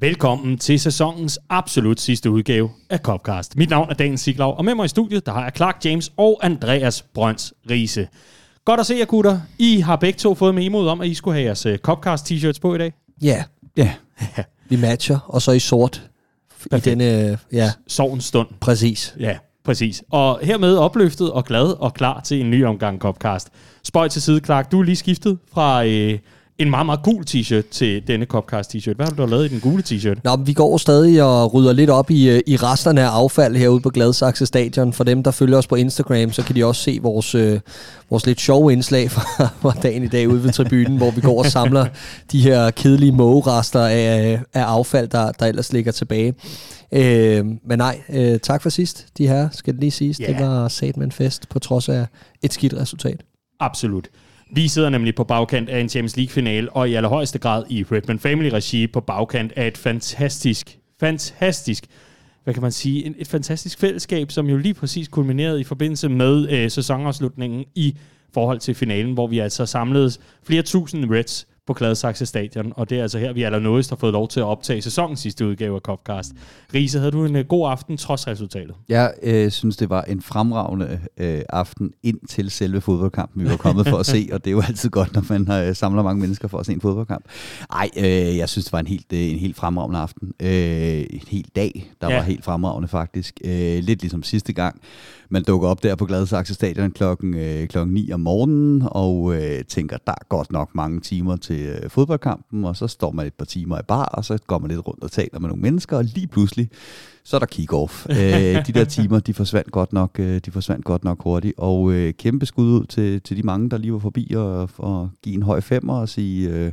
Velkommen til sæsonens absolut sidste udgave af Copcast. Mit navn er Dan Siglov, og med mig i studiet, der har jeg Clark James og Andreas Brøns Riese. Godt at se jer, gutter. I har begge to fået med imod om, at I skulle have jeres uh, Copcast t-shirts på i dag. Ja, Ja, vi matcher, og så i sort. Perfekt. I denne, ja, Sovens stund. præcis. Ja, præcis. Og hermed opløftet og glad og klar til en ny omgang Copcast. Spøj til side, Clark. Du er lige skiftet fra øh, en meget, meget gul t-shirt til denne Copcast t-shirt. Hvad har du dog lavet i den gule t-shirt? Nå, men vi går stadig og rydder lidt op i, øh, i resterne af affald herude på Gladsaxe Stadion. For dem, der følger os på Instagram, så kan de også se vores, øh, vores lidt sjove indslag fra, fra dagen i dag ude ved tribunen, hvor vi går og samler de her kedelige mågerester af, af affald, der, der ellers ligger tilbage. Øh, men nej, øh, tak for sidst, de her, skal det lige siges. Ja. Det var sat med en fest, på trods af et skidt resultat. Absolut. Vi sidder nemlig på bagkant af en Champions League-finale, og i allerhøjeste grad i Redman Family-regi på bagkant af et fantastisk, fantastisk, hvad kan man sige, et, fantastisk fællesskab, som jo lige præcis kulminerede i forbindelse med øh, sæsonafslutningen i forhold til finalen, hvor vi altså samledes flere tusind Reds på Gladsaxe Stadion, og det er altså her, vi allernådigst har fået lov til at optage sæsonens sidste udgave af Copcast. Riese, havde du en øh, god aften trods resultatet? jeg øh, synes, det var en fremragende øh, aften ind til selve fodboldkampen, vi var kommet for at se, og det er jo altid godt, når man øh, samler mange mennesker for at se en fodboldkamp. Ej, øh, jeg synes, det var en helt, øh, en helt fremragende aften. Øh, en hel dag, der ja. var helt fremragende faktisk. Øh, lidt ligesom sidste gang. Man dukker op der på Gladsaxe Stadion klokken, øh, klokken 9 om morgenen, og øh, tænker, der er godt nok mange timer til øh, fodboldkampen, og så står man et par timer i bar, og så går man lidt rundt og taler med nogle mennesker, og lige pludselig, så er der kick-off. øh, de der timer, de forsvandt godt nok, øh, de forsvandt godt nok hurtigt, og øh, kæmpe skud ud til, til de mange, der lige var forbi, og, og give en høj femmer og sige... Øh,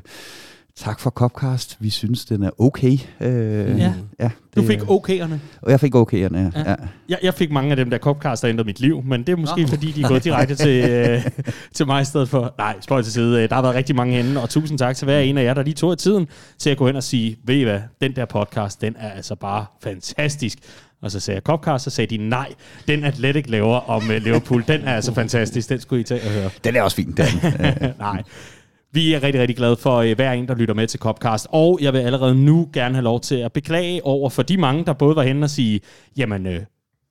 Tak for Copcast. Vi synes, den er okay. Øh, Ja. ja Du det- fik ok'erne. Og jeg fik okay'erne, ja. Ja. ja. Jeg, jeg fik mange af dem der Copcast, der ændrede mit liv, men det er måske Nå. fordi, de er gået direkte til, øh, til mig i stedet for... Nej, spøj til side. Øh, Der har været rigtig mange henne, og tusind tak til hver en af jer, der lige tog af tiden til at gå hen og sige, ved I hvad, den der podcast, den er altså bare fantastisk. Og så sagde jeg Copcast, så sagde de, nej, den Athletic laver om uh, Liverpool, den er altså fantastisk, den skulle I tage og høre. Den er også fin, den. Øh, Nej. Vi er rigtig, rigtig glade for øh, hver en, der lytter med til Copcast. Og jeg vil allerede nu gerne have lov til at beklage over for de mange, der både var henne og sige, jamen, øh,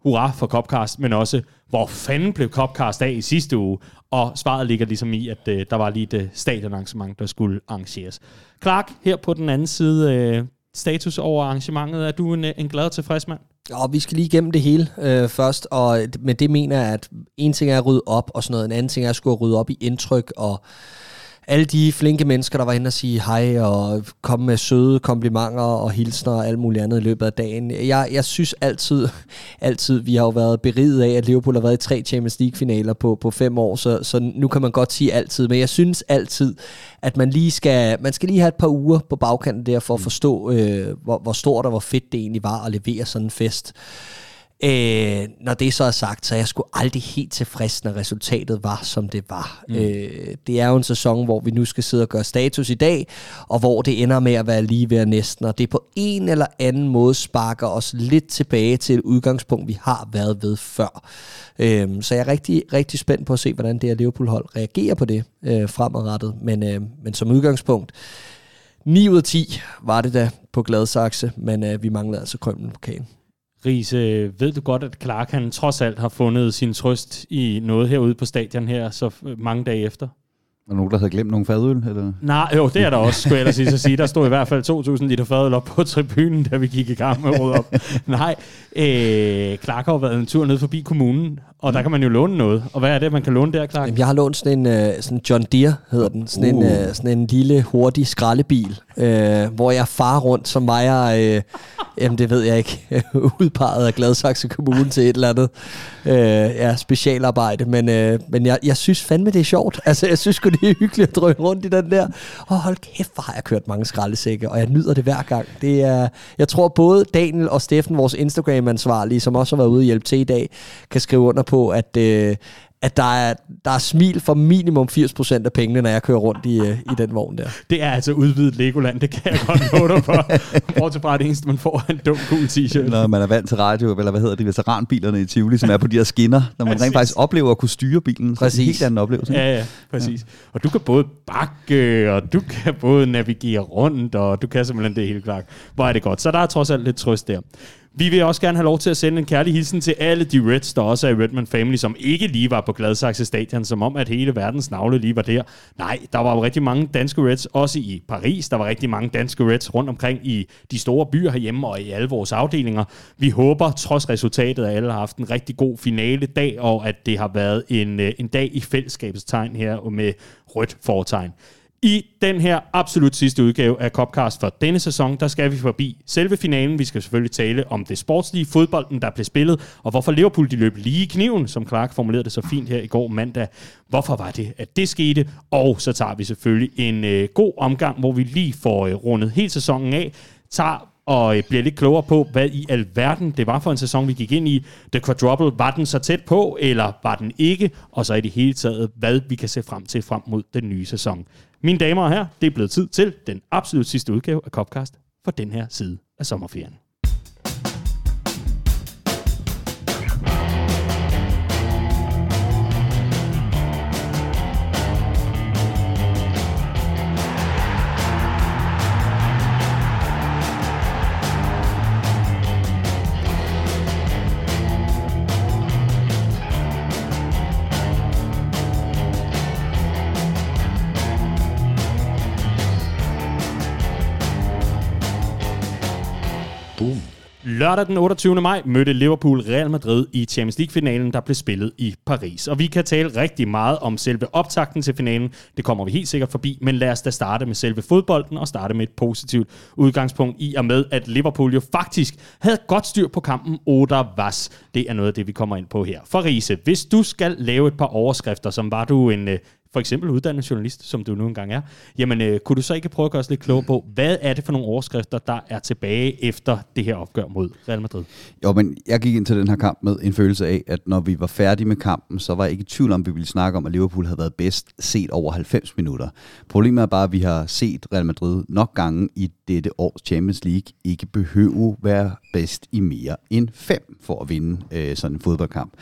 hurra for Copcast, men også, hvor fanden blev Copcast af i sidste uge? Og svaret ligger ligesom i, at øh, der var lige et øh, stadionarrangement, der skulle arrangeres. Clark, her på den anden side, øh, status over arrangementet. Er du en, øh, en glad og tilfreds mand? Og vi skal lige igennem det hele øh, først, og med det mener jeg, at en ting er at rydde op og sådan noget, en anden ting er at skulle rydde op i indtryk og alle de flinke mennesker, der var inde og sige hej og komme med søde komplimenter og hilsner og alt muligt andet i løbet af dagen. Jeg, jeg synes altid, altid, vi har jo været beriget af, at Liverpool har været i tre Champions League-finaler på, på fem år, så, så nu kan man godt sige altid, men jeg synes altid, at man lige skal, man skal lige have et par uger på bagkanten der for at forstå, øh, hvor, hvor stort og hvor fedt det egentlig var at levere sådan en fest. Øh, når det så er sagt, så er jeg sgu aldrig helt tilfreds, når resultatet var, som det var. Mm. Øh, det er jo en sæson, hvor vi nu skal sidde og gøre status i dag, og hvor det ender med at være lige ved næsten, og det på en eller anden måde sparker os lidt tilbage til et udgangspunkt, vi har været ved før. Øh, så jeg er rigtig, rigtig spændt på at se, hvordan det her Liverpool-hold reagerer på det øh, fremadrettet. Men, øh, men som udgangspunkt, 9 ud af 10 var det da på Gladsaxe, men øh, vi manglede altså krømmen på kagen. Riese, ved du godt, at Clark han trods alt har fundet sin trøst i noget herude på stadion her så øh, mange dage efter? Var der nogen, der havde glemt nogle fadøl? Eller? Nej, jo, det er der også, skulle jeg ellers så sige. Der stod i hvert fald 2.000 liter fadøl op på tribunen, da vi gik i gang med op. Nej, øh, Clark har jo været en tur ned forbi kommunen, og der kan man jo låne noget. Og hvad er det, man kan låne der, Clark? Jamen, jeg har lånt sådan en uh, sådan John Deere, hedder den. Sådan, Uh. en, uh, sådan en lille, hurtig skraldebil, uh, hvor jeg farer rundt, som vejer, uh, jamen det ved jeg ikke, udpeget af Gladsaxe Kommune til et eller andet øh, ja, specialarbejde. Men, øh, men jeg, jeg synes fandme, det er sjovt. Altså, jeg synes det er hyggeligt at drøne rundt i den der. Og hold kæft, hvor har jeg kørt mange skraldesække, og jeg nyder det hver gang. Det er, jeg tror både Daniel og Steffen, vores Instagram-ansvarlige, som også har været ude og hjælpe til i dag, kan skrive under på, at, øh, at der er, der er smil for minimum 80% af pengene, når jeg kører rundt i, øh, i den vogn der. Det er altså udvidet Legoland, det kan jeg godt love dig for. Bortset fra det eneste, man får en dum cool t-shirt. Når man er vant til radio, eller hvad hedder det, veteranbilerne i Tivoli, som er på de her skinner, når man Præcis. rent faktisk oplever at kunne styre bilen. Så er det en Præcis. helt anden oplevelse. Ja, ja, præcis. Ja. Og du kan både bakke, og du kan både navigere rundt, og du kan simpelthen det helt klart. Hvor er det godt. Så der er trods alt lidt trøst der. Vi vil også gerne have lov til at sende en kærlig hilsen til alle de Reds, der også er i Redman Family, som ikke lige var på Gladsaxe Stadion, som om at hele verdens navle lige var der. Nej, der var jo rigtig mange danske Reds, også i Paris. Der var rigtig mange danske Reds rundt omkring i de store byer herhjemme og i alle vores afdelinger. Vi håber, trods resultatet, at alle har haft en rigtig god finale dag, og at det har været en, øh, en dag i fællesskabets tegn her med rødt fortegn. I den her absolut sidste udgave af Copcast for denne sæson, der skal vi forbi selve finalen. Vi skal selvfølgelig tale om det sportslige fodbolden, der blev spillet, og hvorfor Liverpool de løb lige i kniven, som Clark formulerede det så fint her i går mandag. Hvorfor var det, at det skete? Og så tager vi selvfølgelig en øh, god omgang, hvor vi lige får øh, rundet hele sæsonen af, tager og øh, bliver lidt klogere på, hvad i alverden det var for en sæson, vi gik ind i. The Quadruple, var den så tæt på, eller var den ikke? Og så i det hele taget, hvad vi kan se frem til frem mod den nye sæson. Mine damer og herrer, det er blevet tid til den absolut sidste udgave af Copcast for den her side af sommerferien. Lørdag den 28. maj mødte Liverpool Real Madrid i Champions League-finalen, der blev spillet i Paris. Og vi kan tale rigtig meget om selve optakten til finalen. Det kommer vi helt sikkert forbi, men lad os da starte med selve fodbolden og starte med et positivt udgangspunkt i og med, at Liverpool jo faktisk havde godt styr på kampen Oder Was. Det er noget af det, vi kommer ind på her. For Riese, hvis du skal lave et par overskrifter, som var du en øh, for eksempel uddannet journalist, som du nu engang er, jamen øh, kunne du så ikke prøve at gøre os lidt klogere på, hvad er det for nogle overskrifter, der er tilbage efter det her opgør mod Real Madrid? Jo, men jeg gik ind til den her kamp med en følelse af, at når vi var færdige med kampen, så var jeg ikke i tvivl om, at vi ville snakke om, at Liverpool havde været bedst set over 90 minutter. Problemet er bare, at vi har set Real Madrid nok gange i dette års Champions League ikke behøve være bedst i mere end fem for at vinde øh, sådan en fodboldkamp.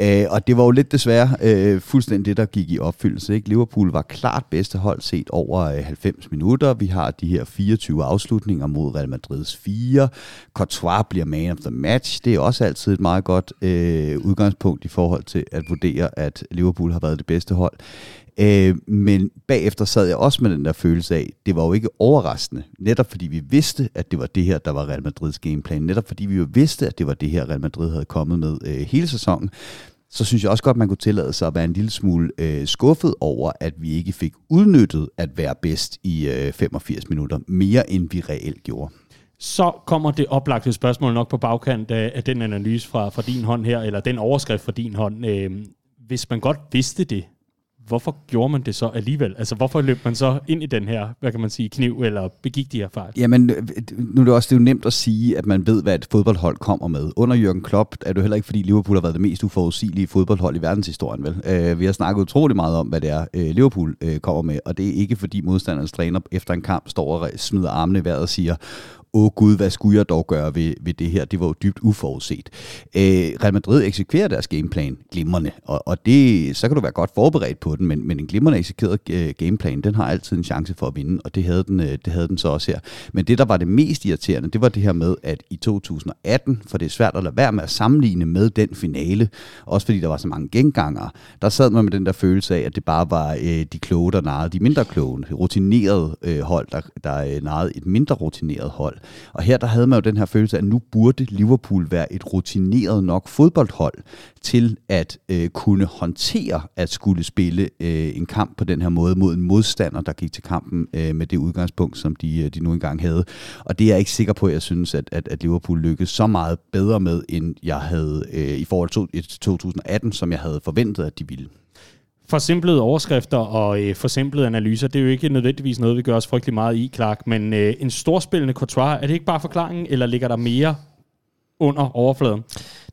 Øh, og det var jo lidt desværre øh, fuldstændig det, der gik i opfyldelse. Ikke? Liverpool var klart bedste hold set over øh, 90 minutter. Vi har de her 24 afslutninger mod Real Madrids 4. Courtois bliver man of the match. Det er også altid et meget godt øh, udgangspunkt i forhold til at vurdere, at Liverpool har været det bedste hold. Øh, men bagefter sad jeg også med den der følelse af, det var jo ikke overraskende, netop fordi vi vidste, at det var det her, der var Real Madrids gameplan, netop fordi vi jo vidste, at det var det her, Real Madrid havde kommet med øh, hele sæsonen, så synes jeg også godt, man kunne tillade sig at være en lille smule øh, skuffet over, at vi ikke fik udnyttet at være bedst i øh, 85 minutter, mere end vi reelt gjorde. Så kommer det oplagte spørgsmål nok på bagkant af, af den analyse fra, fra din hånd her, eller den overskrift fra din hånd. Øh, hvis man godt vidste det, hvorfor gjorde man det så alligevel? Altså, hvorfor løb man så ind i den her, hvad kan man sige, kniv, eller begik de her fejl? Jamen, øh, nu er det også det er jo nemt at sige, at man ved, hvad et fodboldhold kommer med. Under Jürgen Klopp er det jo heller ikke, fordi Liverpool har været det mest uforudsigelige fodboldhold i verdenshistorien, vel? Øh, vi har snakket utrolig meget om, hvad det er, øh, Liverpool øh, kommer med, og det er ikke, fordi modstandernes træner efter en kamp står og smider armene i vejret og siger, åh gud, hvad skulle jeg dog gøre ved, ved det her? Det var jo dybt uforudset. Øh, Real Madrid eksekverer deres gameplan glimrende, og, og det, så kan du være godt forberedt på den, men, men en glimrende eksekveret øh, gameplan, den har altid en chance for at vinde, og det havde, den, øh, det havde den så også her. Men det, der var det mest irriterende, det var det her med, at i 2018, for det er svært at lade være med at sammenligne med den finale, også fordi der var så mange gengangere, der sad man med den der følelse af, at det bare var øh, de kloge, der narrede de mindre kloge, rutinerede øh, hold, der, der øh, narrede et mindre rutineret hold. Og her der havde man jo den her følelse af, at nu burde Liverpool være et rutineret nok fodboldhold til at øh, kunne håndtere at skulle spille øh, en kamp på den her måde mod en modstander, der gik til kampen øh, med det udgangspunkt, som de, øh, de nu engang havde. Og det er jeg ikke sikker på, at jeg synes, at, at, at Liverpool lykkedes så meget bedre med, end jeg havde øh, i forhold til 2018, som jeg havde forventet, at de ville forsimplede overskrifter og øh, forsimplede analyser, det er jo ikke nødvendigvis noget, vi gør os frygtelig meget i, Clark, men øh, en storspillende Courtois, er det ikke bare forklaringen, eller ligger der mere under overfladen?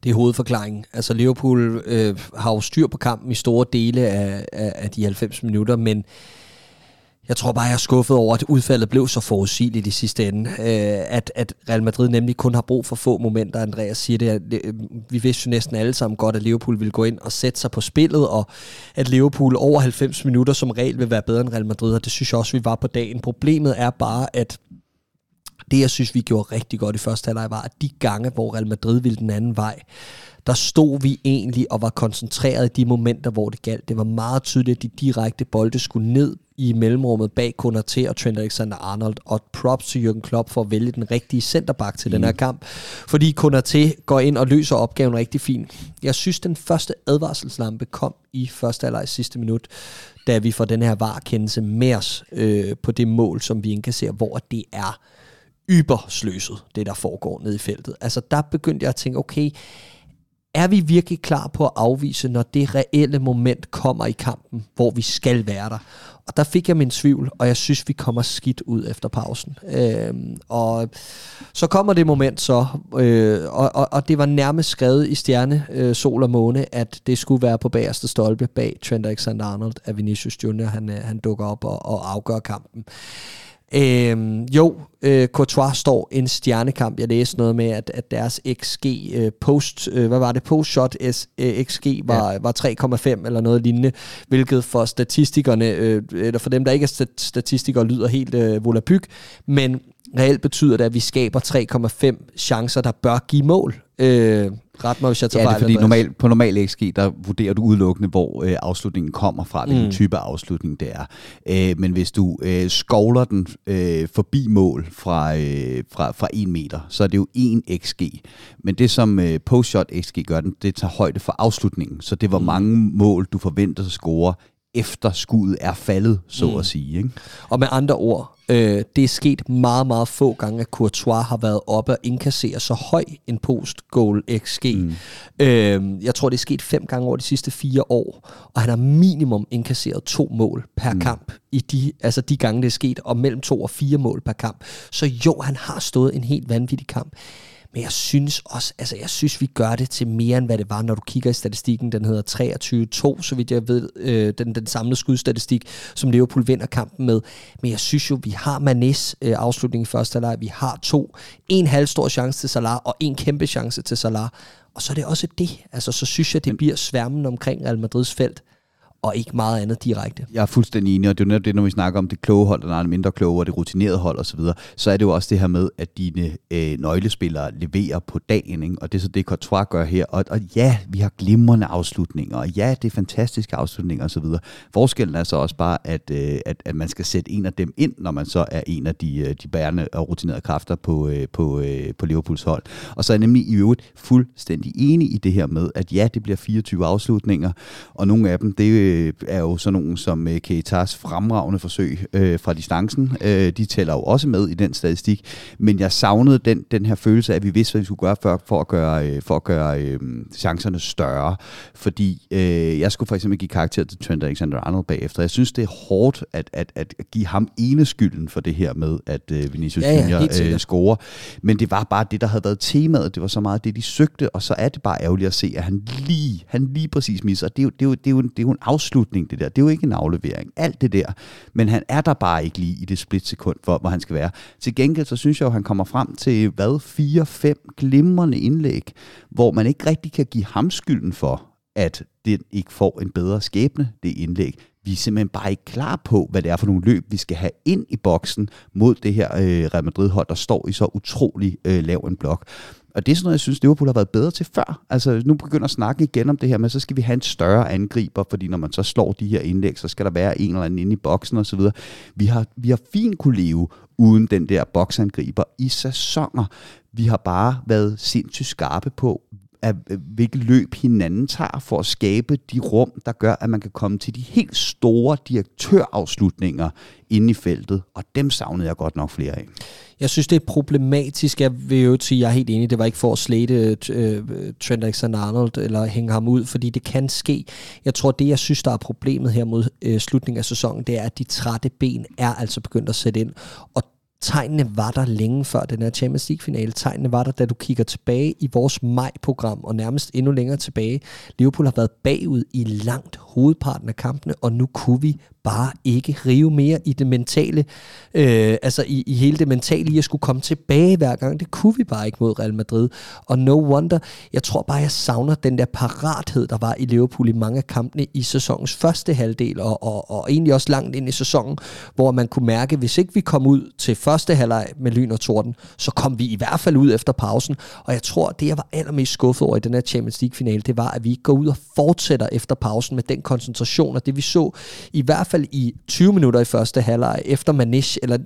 Det er hovedforklaringen. Altså Liverpool øh, har jo styr på kampen i store dele af, af, af de 90 minutter, men jeg tror bare, jeg er skuffet over, at udfaldet blev så forudsigeligt i sidste ende. Øh, at, at Real Madrid nemlig kun har brug for få momenter. Andreas siger det. Øh, vi vidste jo næsten alle sammen godt, at Liverpool ville gå ind og sætte sig på spillet, og at Liverpool over 90 minutter som regel vil være bedre end Real Madrid, og det synes jeg også, vi var på dagen. Problemet er bare, at det, jeg synes, vi gjorde rigtig godt i første halvleg, var, at de gange, hvor Real Madrid ville den anden vej, der stod vi egentlig og var koncentreret i de momenter, hvor det galt. Det var meget tydeligt, at de direkte bolde skulle ned i mellemrummet bag Konaté og Trent Alexander-Arnold, og props til Jürgen Klopp for at vælge den rigtige centerback til mm. den her kamp, fordi Konaté går ind og løser opgaven rigtig fint. Jeg synes, den første advarselslampe kom i første halvleg sidste minut, da vi får den her varekendelse med os øh, på det mål, som vi indkasserer, hvor det er ybersløset, det der foregår nede i feltet. Altså der begyndte jeg at tænke, okay, er vi virkelig klar på at afvise, når det reelle moment kommer i kampen, hvor vi skal være der? Og der fik jeg min tvivl, og jeg synes, vi kommer skidt ud efter pausen. Øh, og så kommer det moment så, øh, og, og, og det var nærmest skrevet i stjerne, øh, sol og måne, at det skulle være på bagerste stolpe bag Trent Alexander-Arnold, at Vinicius Junior han, øh, han dukker op og, og afgør kampen. Øhm, jo, øh, Courtois står en stjernekamp. Jeg læste noget med, at, at deres XG øh, post, øh, hvad var det, post-shot S, øh, XG var, ja. var 3,5 eller noget lignende, hvilket for statistikerne, øh, eller for dem, der ikke er statistikere, lyder helt øh, volapyk, men reelt betyder det, at vi skaber 3,5 chancer, der bør give mål. Øh, ret mig, hvis jeg tager ja, det er fordi normal, på normal XG, der vurderer du udelukkende, hvor øh, afslutningen kommer fra, hvilken mm. type afslutning det er. Øh, men hvis du øh, skovler den øh, forbi mål fra, øh, fra, fra 1 meter, så er det jo 1 XG. Men det som øh, post-shot XG gør, den, det tager højde for afslutningen. Så det var mm. mange mål, du forventer at score efter skuddet er faldet, så mm. at sige. Ikke? Og med andre ord, øh, det er sket meget, meget få gange, at Courtois har været oppe og indkassere så høj en post-goal XG. Mm. Øh, jeg tror, det er sket fem gange over de sidste fire år, og han har minimum indkasseret to mål per mm. kamp i de, altså de gange, det er sket, og mellem to og fire mål per kamp. Så jo, han har stået en helt vanvittig kamp. Men jeg synes også, altså jeg synes, vi gør det til mere end hvad det var, når du kigger i statistikken. Den hedder 23-2, så vidt jeg ved, øh, den, den samlede skudstatistik, som Liverpool vinder kampen med. Men jeg synes jo, vi har Manes øh, afslutning i første halvleg. Vi har to. En halv stor chance til Salah, og en kæmpe chance til Salah. Og så er det også det. Altså, så synes jeg, det bliver sværmen omkring Real Madrids felt og ikke meget andet direkte. Jeg er fuldstændig enig, og det er jo netop det, når vi snakker om det kloge hold, og er mindre kloge, og det rutinerede hold osv., så, så er det jo også det her med, at dine øh, nøglespillere leverer på dagen, ikke? og det er så det, Courtois gør her. Og, og ja, vi har glimrende afslutninger, og ja, det er fantastiske afslutninger osv. Forskellen er så også bare, at, øh, at, at man skal sætte en af dem ind, når man så er en af de, øh, de bærende og rutinerede kræfter på, øh, på, øh, på Liverpools hold. Og så er jeg nemlig i øvrigt fuldstændig enig i det her med, at ja, det bliver 24 afslutninger, og nogle af dem, det er øh, er jo sådan nogle som øh, Keitas fremragende forsøg øh, fra distancen. Øh, de tæller jo også med i den statistik. Men jeg savnede den, den her følelse af, at vi vidste, hvad vi skulle gøre for, for at gøre, øh, for at gøre øh, chancerne større. Fordi øh, jeg skulle for eksempel give karakter til Trent Alexander-Arnold bagefter. Jeg synes, det er hårdt at, at, at give ham ene skylden for det her med, at øh, Vinicius ja, ja, Junior øh, scorer. Men det var bare det, der havde været temaet. Det var så meget det, de søgte, og så er det bare ærgerligt at se, at han lige, han lige præcis misser. Det er jo, det er jo, det er jo, det er jo en afslutning det der. Det er jo ikke en aflevering. Alt det der. Men han er der bare ikke lige i det splitsekund, hvor, hvor han skal være. Til gengæld, så synes jeg jo, han kommer frem til, hvad, fire-fem glimrende indlæg, hvor man ikke rigtig kan give ham skylden for, at det ikke får en bedre skæbne, det indlæg. Vi er simpelthen bare ikke klar på, hvad det er for nogle løb, vi skal have ind i boksen mod det her øh, Real Madrid-hold, der står i så utrolig øh, lav en blok. Og det er sådan noget, jeg synes, Liverpool har været bedre til før. Altså nu begynder at snakke igen om det her, men så skal vi have en større angriber, fordi når man så slår de her indlæg, så skal der være en eller anden inde i boksen osv. Vi har, vi har fint kunne leve uden den der boksangriber i sæsoner. Vi har bare været sindssygt skarpe på, af hvilke løb hinanden tager for at skabe de rum, der gør, at man kan komme til de helt store direktørafslutninger inde i feltet, og dem savnede jeg godt nok flere af. Jeg synes, det er problematisk. Jeg vil jo sige, jeg er helt enig, det var ikke for at slæde øh, Trent Alexander-Arnold eller hænge ham ud, fordi det kan ske. Jeg tror, det jeg synes, der er problemet her mod øh, slutningen af sæsonen, det er, at de trætte ben er altså begyndt at sætte ind. Og tegnene var der længe før den her Champions League-finale. Tegnene var der, da du kigger tilbage i vores maj-program, og nærmest endnu længere tilbage. Liverpool har været bagud i langt hovedparten af kampene, og nu kunne vi bare ikke rive mere i det mentale, øh, altså i, i hele det mentale i at skulle komme tilbage hver gang. Det kunne vi bare ikke mod Real Madrid. Og no wonder, jeg tror bare, jeg savner den der parathed, der var i Liverpool i mange af kampene i sæsonens første halvdel, og, og, og egentlig også langt ind i sæsonen, hvor man kunne mærke, hvis ikke vi kom ud til første halvleg med lyn og torden, så kom vi i hvert fald ud efter pausen. Og jeg tror, det jeg var allermest skuffet over i den her Champions League-finale, det var, at vi ikke går ud og fortsætter efter pausen med den koncentration, og det vi så i hvert fald i 20 minutter i første halvleg efter Manish, eller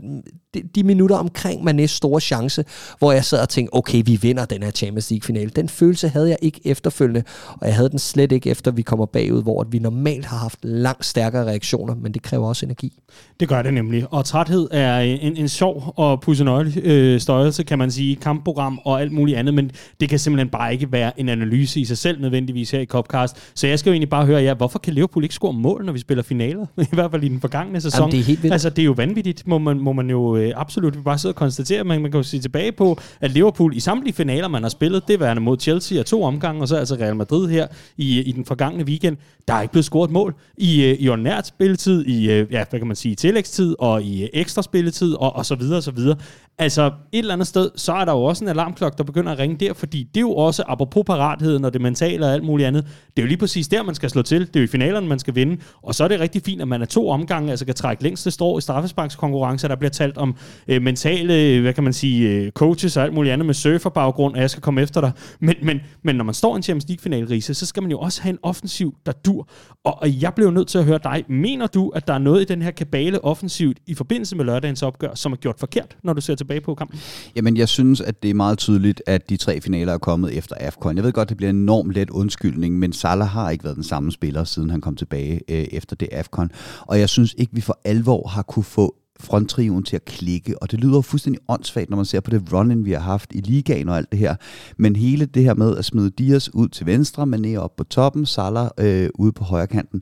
de, de minutter omkring Manishs store chance, hvor jeg sad og tænkte, okay, vi vinder den her Champions League-finale. Den følelse havde jeg ikke efterfølgende, og jeg havde den slet ikke efter, vi kommer bagud, hvor vi normalt har haft langt stærkere reaktioner, men det kræver også energi. Det gør det nemlig, og træthed er en, en sjov og pussenøjelig øh, størrelse, kan man sige, kampprogram og alt muligt andet, men det kan simpelthen bare ikke være en analyse i sig selv nødvendigvis her i Copcast. Så jeg skal jo egentlig bare høre jer, ja, hvorfor kan Liverpool ikke score mål, når vi spiller finaler? I hvert fald i den forgangne sæson. Jamen, det er helt vildt. Altså, det er jo vanvittigt, må man, må man jo øh, absolut bare sidde og konstatere. Man, man kan jo sige tilbage på, at Liverpool i samtlige finaler, man har spillet, det værende mod Chelsea af to omgange, og så altså Real Madrid her i, i den forgangne weekend, der er ikke blevet scoret mål i, øh, i ordinært spilletid, i, øh, ja, hvad kan man sige, tillægstid, og i øh, ekstra spilletid, og, og så videre, og så videre. Altså, et eller andet sted, så er der jo også en alarmklokke, der begynder at ringe der, fordi det er jo også, apropos paratheden og det mentale og alt muligt andet, det er jo lige præcis der, man skal slå til. Det er jo i finalerne, man skal vinde, og så er det rigtig fint, at man af to omgange, altså kan trække længste strå i straffesparkskonkurrencer, der bliver talt om øh, mentale, øh, hvad kan man sige, øh, coaches og alt muligt andet med surferbaggrund, og jeg skal komme efter dig. Men, men, men når man står i en Champions League-finale, Riese, så skal man jo også have en offensiv, der dur. Og, og jeg blev nødt til at høre dig. Mener du, at der er noget i den her kabale offensivt i forbindelse med lørdagens opgør, som er gjort forkert, når du ser tilbage på kampen? Jamen, jeg synes, at det er meget tydeligt, at de tre finaler er kommet efter AFCON. Jeg ved godt, det bliver en enormt let undskyldning, men Salah har ikke været den samme spiller, siden han kom tilbage øh, efter det AFCON. Og jeg synes ikke, vi for alvor har kunne få fronttriven til at klikke, og det lyder jo fuldstændig åndssvagt, når man ser på det run vi har haft i ligaen og alt det her. Men hele det her med at smide Dias ud til venstre, Mané op på toppen, Salah øh, ude på højre kanten,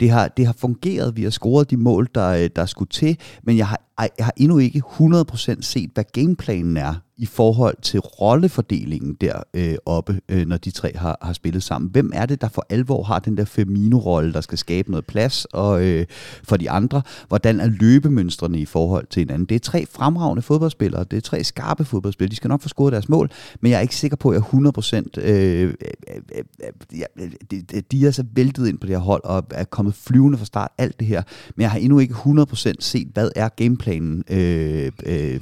det har, det har fungeret. Vi har scoret de mål, der, øh, der skulle til, men jeg har, jeg har endnu ikke 100% set, hvad gameplanen er i forhold til rollefordelingen deroppe, øh, øh, når de tre har, har spillet sammen. Hvem er det, der for alvor har den der Femino-rolle, der skal skabe noget plads og øh, for de andre? Hvordan er løbemønstrene i forhold til hinanden? Det er tre fremragende fodboldspillere, det er tre skarpe fodboldspillere, de skal nok få scoret deres mål, men jeg er ikke sikker på, at jeg 100% øh, øh, øh, øh de, de er så væltet ind på det her hold og er kommet flyvende fra start, alt det her, men jeg har endnu ikke 100% set, hvad er gameplanen øh, øh,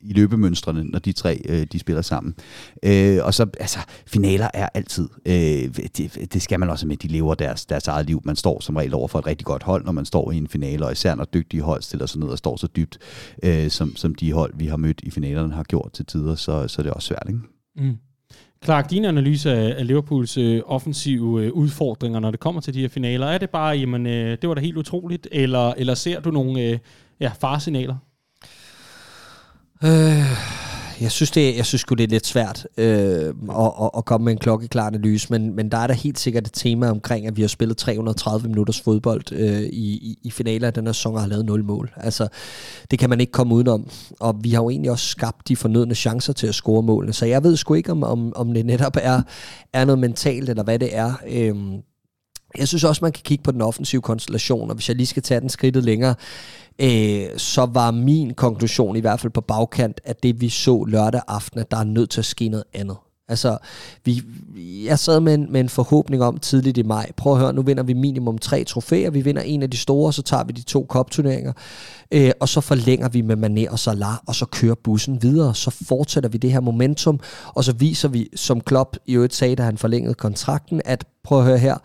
i løbemønstrene, når de tre øh, de spiller sammen. Øh, og så, altså, finaler er altid, øh, det, det skal man også med, de lever deres, deres eget liv. Man står som regel over for et rigtig godt hold, når man står i en finale, og især når dygtige hold stiller sig ned og står så dybt, øh, som, som de hold, vi har mødt i finalerne, har gjort til tider, så, så det er også svært, ikke? Mm. Clark, din analyse af, af Liverpools øh, offensive øh, udfordringer, når det kommer til de her finaler, er det bare, jamen, øh, det var da helt utroligt, eller, eller ser du nogle øh, ja, faresignaler? Øh, jeg synes, det, jeg synes det er lidt svært øh, at, at, at komme med en klokkeklar analyse, men, men der er der helt sikkert et tema omkring, at vi har spillet 330 minutters fodbold øh, i, i, i finaler af den her sæson og har lavet 0 mål. Altså, det kan man ikke komme udenom. Og vi har jo egentlig også skabt de fornødne chancer til at score målene, så jeg ved sgu ikke, om, om, om det netop er, er noget mentalt, eller hvad det er. Øh, jeg synes også, man kan kigge på den offensive konstellation, og hvis jeg lige skal tage den skridtet længere, øh, så var min konklusion i hvert fald på bagkant, at det vi så lørdag aften, at der er nødt til at ske noget andet. Altså, vi, jeg sad med en, med en forhåbning om tidligt i maj. Prøv at høre, nu vinder vi minimum tre trofæer. Vi vinder en af de store, så tager vi de to kopturneringer. Øh, og så forlænger vi med Mané og Salah, og så kører bussen videre. Så fortsætter vi det her momentum, og så viser vi, som Klopp i øvrigt sagde, da han forlængede kontrakten, at prøv at høre her,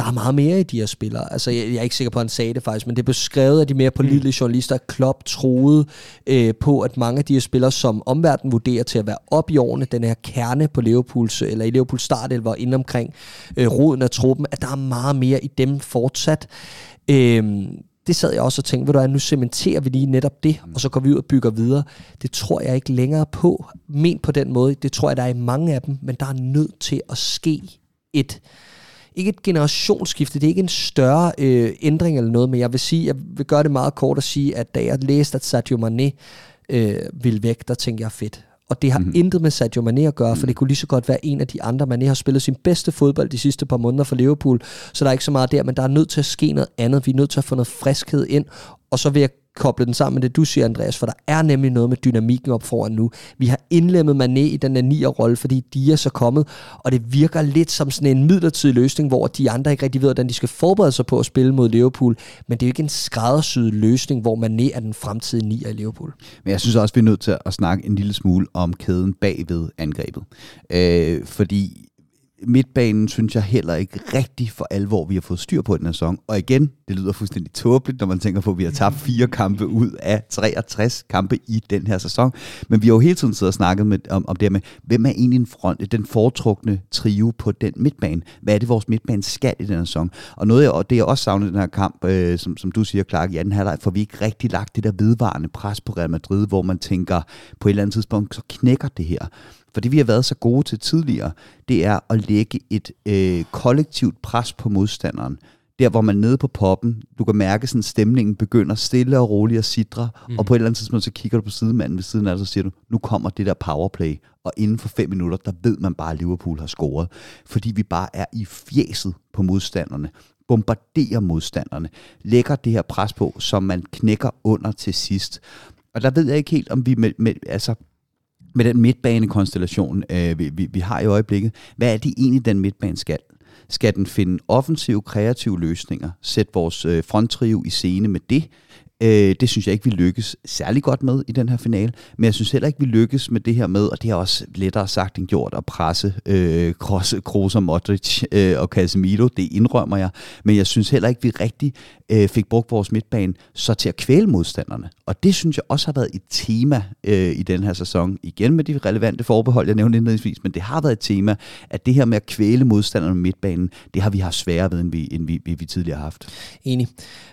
der er meget mere i de her spillere. Altså, jeg, jeg er ikke sikker på, at han sagde det faktisk, men det blev skrevet af de mere pålidelige mm. journalister, at Klopp troede øh, på, at mange af de her spillere, som omverdenen vurderer til at være op i årene, den her kerne på Liverpools, eller i Liverpools startelver inde omkring øh, roden af truppen, at der er meget mere i dem fortsat. Øh, det sad jeg også og tænkte, ved du nu cementerer vi lige netop det, og så går vi ud og bygger videre. Det tror jeg ikke længere på, men på den måde. Det tror jeg, der er i mange af dem, men der er nødt til at ske et ikke et generationsskifte, det er ikke en større øh, ændring eller noget, men jeg vil sige, jeg vil gøre det meget kort at sige, at da jeg læste, at Sadio Mane øh, ville væk, der tænkte jeg, fedt, og det har Mhm. mm. intet med Sadio Mane at gøre, for det kunne lige så godt være en af de andre. Mane har spillet sin bedste fodbold de sidste par måneder for Liverpool, så der er ikke så meget der, men der er nødt til at ske noget andet. Vi er nødt til at få noget friskhed ind, og så vil jeg koble den sammen med det, du siger, Andreas, for der er nemlig noget med dynamikken op foran nu. Vi har indlemmet Mané i den der nier-rolle, fordi de er så kommet, og det virker lidt som sådan en midlertidig løsning, hvor de andre ikke rigtig ved, hvordan de skal forberede sig på at spille mod Liverpool, men det er jo ikke en skræddersyet løsning, hvor Mané er den fremtidige nier i Liverpool. Men jeg synes også, vi er nødt til at snakke en lille smule om kæden bagved angrebet. Øh, fordi midtbanen synes jeg heller ikke rigtig for alvor, vi har fået styr på i den her sæson. Og igen, det lyder fuldstændig tåbeligt, når man tænker på, at vi har tabt fire kampe ud af 63 kampe i den her sæson. Men vi har jo hele tiden siddet og snakket med, om, om det her med, hvem er egentlig en front, den foretrukne trio på den midtbane? Hvad er det, vores midtbane skal i den her sæson? Og noget, jeg, det jeg også savner i den her kamp, øh, som, som du siger, Clark, i anden halvleg, for vi ikke rigtig lagt det der vedvarende pres på Real Madrid, hvor man tænker, på et eller andet tidspunkt, så knækker det her. For det vi har været så gode til tidligere, det er at lægge et øh, kollektivt pres på modstanderen. Der, hvor man nede på poppen, du kan mærke, sådan stemningen begynder stille og roligt at sidre, mm. og på et eller andet tidspunkt, så kigger du på sidemanden ved siden af og så siger du, nu kommer det der powerplay, og inden for fem minutter, der ved man bare, at Liverpool har scoret. Fordi vi bare er i fjeset på modstanderne bombarderer modstanderne, lægger det her pres på, som man knækker under til sidst. Og der ved jeg ikke helt, om vi med, med altså, med den midtbanekonstellation, øh, vi, vi, vi har i øjeblikket, hvad er det egentlig, den midtbane skal? Skal den finde offensive, kreative løsninger? Sætte vores øh, fronttrio i scene med det? Øh, det synes jeg ikke, vi lykkes særlig godt med i den her finale, men jeg synes heller ikke, vi lykkes med det her med, og det er også lettere sagt end gjort, at presse øh, Kroos, Kroos og Modric øh, og Casemiro, det indrømmer jeg, men jeg synes heller ikke, vi rigtig øh, fik brugt vores midtbane så til at kvæle modstanderne, og det synes jeg også har været et tema øh, i den her sæson, igen med de relevante forbehold, jeg nævnte indledningsvis, men det har været et tema, at det her med at kvæle modstanderne med midtbanen, det har vi haft sværere ved, end vi, end vi, vi, vi tidligere har haft. Enig.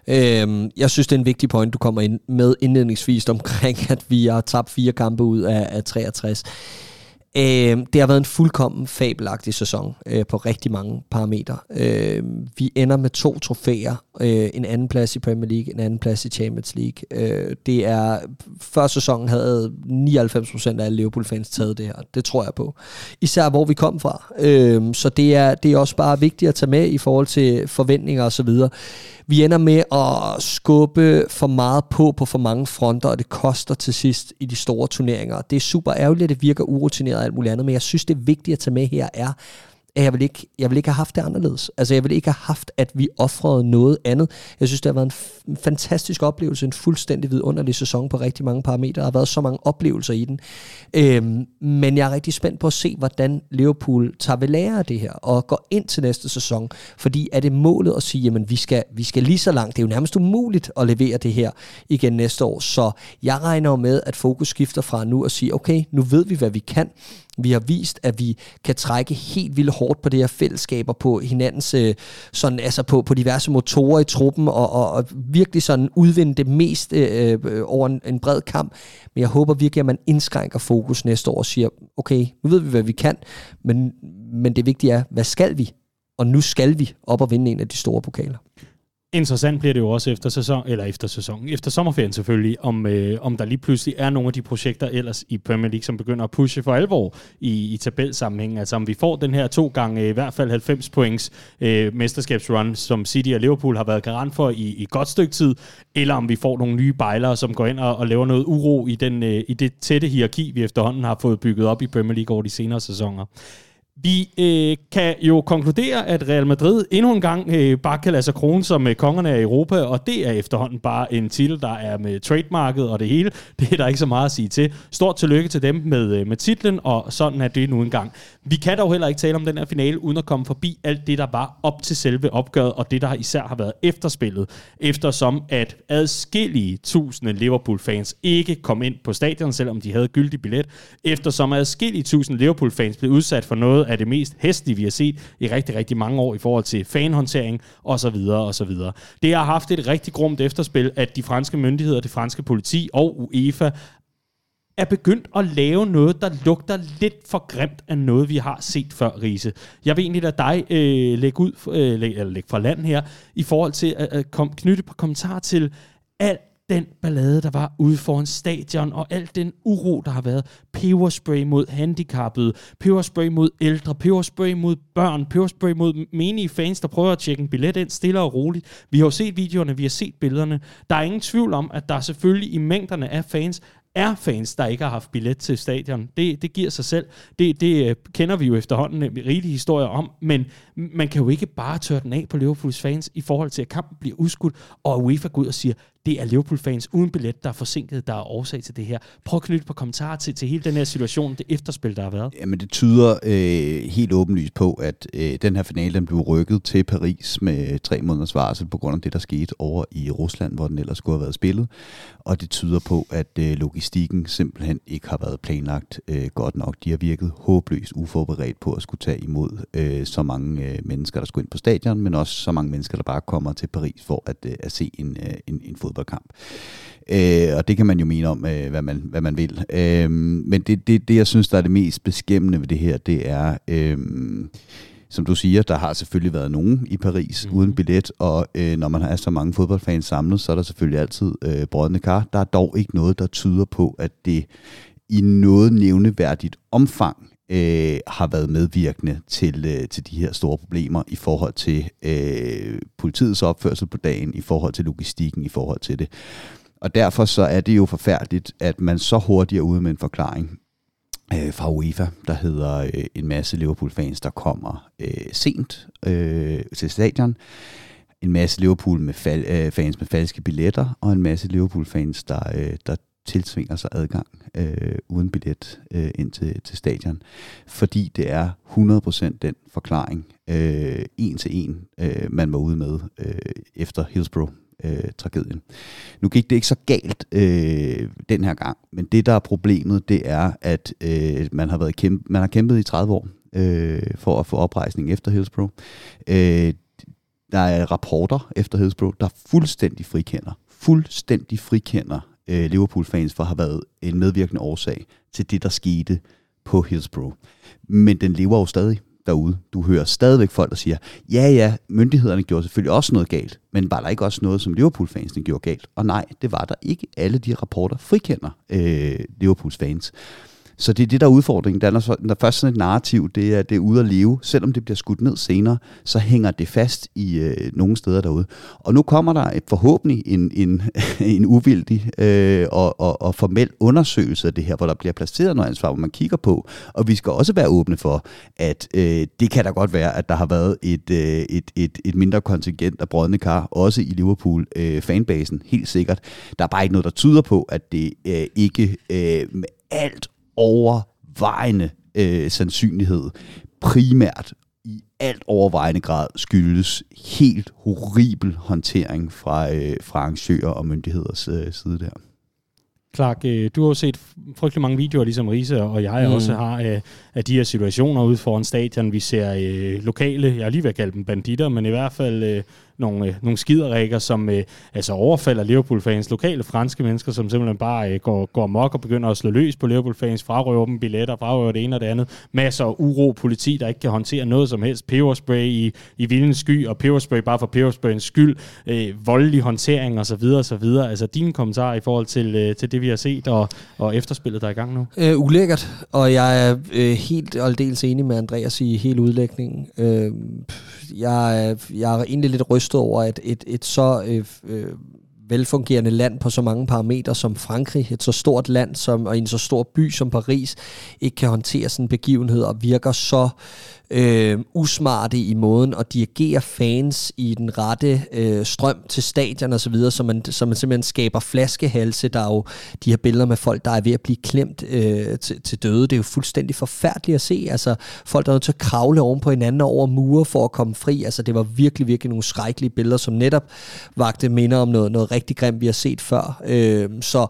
Øhm, jeg synes, det er en vigtig point, du kommer ind med indledningsvis omkring, at vi har tabt fire kampe ud af, af 63. Øh, det har været en fuldkommen fabelagtig sæson øh, på rigtig mange parametre. Øh, vi ender med to trofæer. Øh, en anden plads i Premier League, en anden plads i Champions League. Øh, det er, før sæsonen havde 99% af alle Liverpool-fans taget det her. Det tror jeg på. Især hvor vi kom fra. Øh, så det er, det er også bare vigtigt at tage med i forhold til forventninger og så videre. Vi ender med at skubbe for meget på på for mange fronter, og det koster til sidst i de store turneringer. Det er super ærgerligt, at det virker urutineret og alt muligt andet, men jeg synes, det vigtige at tage med her er, at jeg vil, ikke, jeg vil ikke have haft det anderledes. Altså, jeg vil ikke have haft, at vi offrede noget andet. Jeg synes, det har været en, f- fantastisk oplevelse, en fuldstændig vidunderlig sæson på rigtig mange parametre. Der har været så mange oplevelser i den. Øhm, men jeg er rigtig spændt på at se, hvordan Liverpool tager ved lære af det her, og går ind til næste sæson. Fordi er det målet at sige, jamen vi skal, vi skal lige så langt. Det er jo nærmest umuligt at levere det her igen næste år. Så jeg regner med, at fokus skifter fra nu og sige, okay, nu ved vi, hvad vi kan. Vi har vist, at vi kan trække helt vildt hårdt på det her fællesskaber på hinandens, øh, sådan, altså på, på diverse motorer i truppen, og, og, og virkelig sådan udvinde det mest øh, øh, over en, en bred kamp. Men jeg håber virkelig, at man indskrænker fokus næste år og siger, okay, nu ved vi, hvad vi kan, men, men det vigtige er, hvad skal vi? Og nu skal vi op og vinde en af de store pokaler. Interessant bliver det jo også efter sæson, eller efter sæsonen, efter sommerferien selvfølgelig, om, øh, om der lige pludselig er nogle af de projekter ellers i Premier League, som begynder at pushe for alvor i, i tabelsammenhæng. Altså om vi får den her to gange øh, i hvert fald 90 points øh, mesterskabsrun, som City og Liverpool har været garant for i, i et godt stykke tid, eller om vi får nogle nye bejlere, som går ind og, og laver noget uro i, den, øh, i det tætte hierarki, vi efterhånden har fået bygget op i Premier League over de senere sæsoner. Vi øh, kan jo konkludere, at Real Madrid endnu en gang øh, bare kan lade sig krone som øh, kongerne af Europa, og det er efterhånden bare en titel, der er med trademarket og det hele. Det er der ikke så meget at sige til. Stort tillykke til dem med, øh, med titlen, og sådan er det nu engang. Vi kan dog heller ikke tale om den her finale, uden at komme forbi alt det, der var op til selve opgøret, og det, der især har været efterspillet, eftersom at adskillige tusinde Liverpool-fans ikke kom ind på stadion, selvom de havde gyldig billet, eftersom adskillige tusinde Liverpool-fans blev udsat for noget af det mest hæstige, vi har set i rigtig, rigtig mange år i forhold til fanhåndtering osv. osv. Det har haft et rigtig grumt efterspil, at de franske myndigheder, det franske politi og UEFA er begyndt at lave noget, der lugter lidt for grimt af noget, vi har set før, Riese. Jeg vil egentlig lade dig øh, lægge, ud, øh, lægge, eller lægge fra land her, i forhold til at øh, kom, knytte på kommentar til alt den ballade, der var ude foran stadion, og al den uro, der har været. Peberspray mod handicappede, peberspray mod ældre, peberspray mod børn, peberspray mod menige fans, der prøver at tjekke en billet ind stille og roligt. Vi har jo set videoerne, vi har set billederne. Der er ingen tvivl om, at der selvfølgelig i mængderne af fans er fans, der ikke har haft billet til stadion. Det, det giver sig selv. Det, det øh, kender vi jo efterhånden øh, en rigelig historie om, men man kan jo ikke bare tørre den af på Liverpools fans i forhold til, at kampen bliver udskudt, og UEFA går ud og siger, det er Liverpool-fans uden billet, der er forsinket, der er årsag til det her. Prøv at knytte på kommentarer til, til hele den her situation, det efterspil, der har været. Jamen det tyder øh, helt åbenlyst på, at øh, den her finale den blev rykket til Paris med tre måneders varsel på grund af det, der skete over i Rusland, hvor den ellers skulle have været spillet. Og det tyder på, at øh, logistikken simpelthen ikke har været planlagt øh, godt nok. De har virket håbløst uforberedt på at skulle tage imod øh, så mange øh, mennesker, der skulle ind på stadion, men også så mange mennesker, der bare kommer til Paris for at, øh, at se en, øh, en, en fodbold fodboldkamp. Øh, og det kan man jo mene om, øh, hvad, man, hvad man vil. Øh, men det, det, det, jeg synes, der er det mest beskæmmende ved det her, det er... Øh, som du siger, der har selvfølgelig været nogen i Paris mm. uden billet, og øh, når man har så mange fodboldfans samlet, så er der selvfølgelig altid øh, brødende kar. Der er dog ikke noget, der tyder på, at det i noget nævneværdigt omfang øh, har været medvirkende til, øh, til de her store problemer i forhold til øh, politiets opførsel på dagen, i forhold til logistikken, i forhold til det. Og derfor så er det jo forfærdeligt, at man så hurtigt er ude med en forklaring øh, fra UEFA, der hedder øh, en masse Liverpool-fans, der kommer øh, sent øh, til stadion, en masse Liverpool med fal- øh, fans med falske billetter, og en masse Liverpool-fans, der, øh, der tilsvinger sig adgang øh, uden billet øh, ind til, til stadion, fordi det er 100% den forklaring, øh, en til en, øh, man var ude med øh, efter Hillsborough øh, tragedien. Nu gik det ikke så galt øh, den her gang, men det der er problemet, det er, at øh, man har været kæmpe, man har kæmpet i 30 år øh, for at få oprejsning efter Hillsborough. Øh, der er rapporter efter Hillsborough, der fuldstændig frikender, fuldstændig frikender øh, Liverpool-fans for at have været en medvirkende årsag til det, der skete på Hillsborough. Men den lever jo stadig derude. Du hører stadigvæk folk, der siger, ja ja, myndighederne gjorde selvfølgelig også noget galt, men var der ikke også noget, som Liverpool-fansene gjorde galt? Og nej, det var der ikke. Alle de rapporter frikender øh, Liverpools fans. Så det er det, der er udfordringen. Der er, når først sådan et narrativ, det er, det er ude at leve. Selvom det bliver skudt ned senere, så hænger det fast i øh, nogle steder derude. Og nu kommer der et, forhåbentlig en, en, en uvildig øh, og, og, og formel undersøgelse af det her, hvor der bliver placeret noget ansvar, hvor man kigger på. Og vi skal også være åbne for, at øh, det kan da godt være, at der har været et, øh, et, et, et mindre kontingent af brødne kar, også i Liverpool øh, fanbasen, helt sikkert. Der er bare ikke noget, der tyder på, at det øh, ikke øh, med alt overvejende øh, sandsynlighed primært i alt overvejende grad skyldes helt horribel håndtering fra, øh, fra arrangører og myndigheders øh, side der. Clark, øh, du har jo set frygtelig mange videoer, ligesom Risa og jeg mm. også har, af, af de her situationer ude foran stadion. Vi ser øh, lokale, jeg er lige ved at kalde dem banditter, men i hvert fald øh, nogle, øh, nogle skiderikker, som øh, altså overfalder Liverpool-fans, lokale franske mennesker, som simpelthen bare øh, går, går mok og begynder at slå løs på Liverpool-fans, frarøver dem billetter, frarøver det ene og det andet. Masser af uro, politi, der ikke kan håndtere noget som helst. Peberspray i, i vildens sky, og peberspray bare for pebersprayens skyld. Øh, voldelig håndtering osv. osv. Altså dine kommentarer i forhold til, øh, til det, vi har set, og, og efterspillet, der er i gang nu? Øh, ulækkert, og jeg er øh, helt og aldeles enig med Andreas i hele udlægningen. Øh, jeg, jeg er egentlig lidt rystet over, at et, et så øh, øh, velfungerende land på så mange parametre som Frankrig, et så stort land som, og en så stor by som Paris, ikke kan håndtere sådan en begivenhed og virker så øh, øh, usmarte i måden at dirigere fans i den rette øh, strøm til stadion og så videre, så man, så man simpelthen skaber flaskehalse. Der er jo de her billeder med folk, der er ved at blive klemt øh, til, til døde. Det er jo fuldstændig forfærdeligt at se. Altså folk, der er nødt til at kravle oven på hinanden over mure for at komme fri. Altså det var virkelig, virkelig nogle skrækkelige billeder, som netop vagte minder om noget, noget rigtig grimt, vi har set før. Øh, så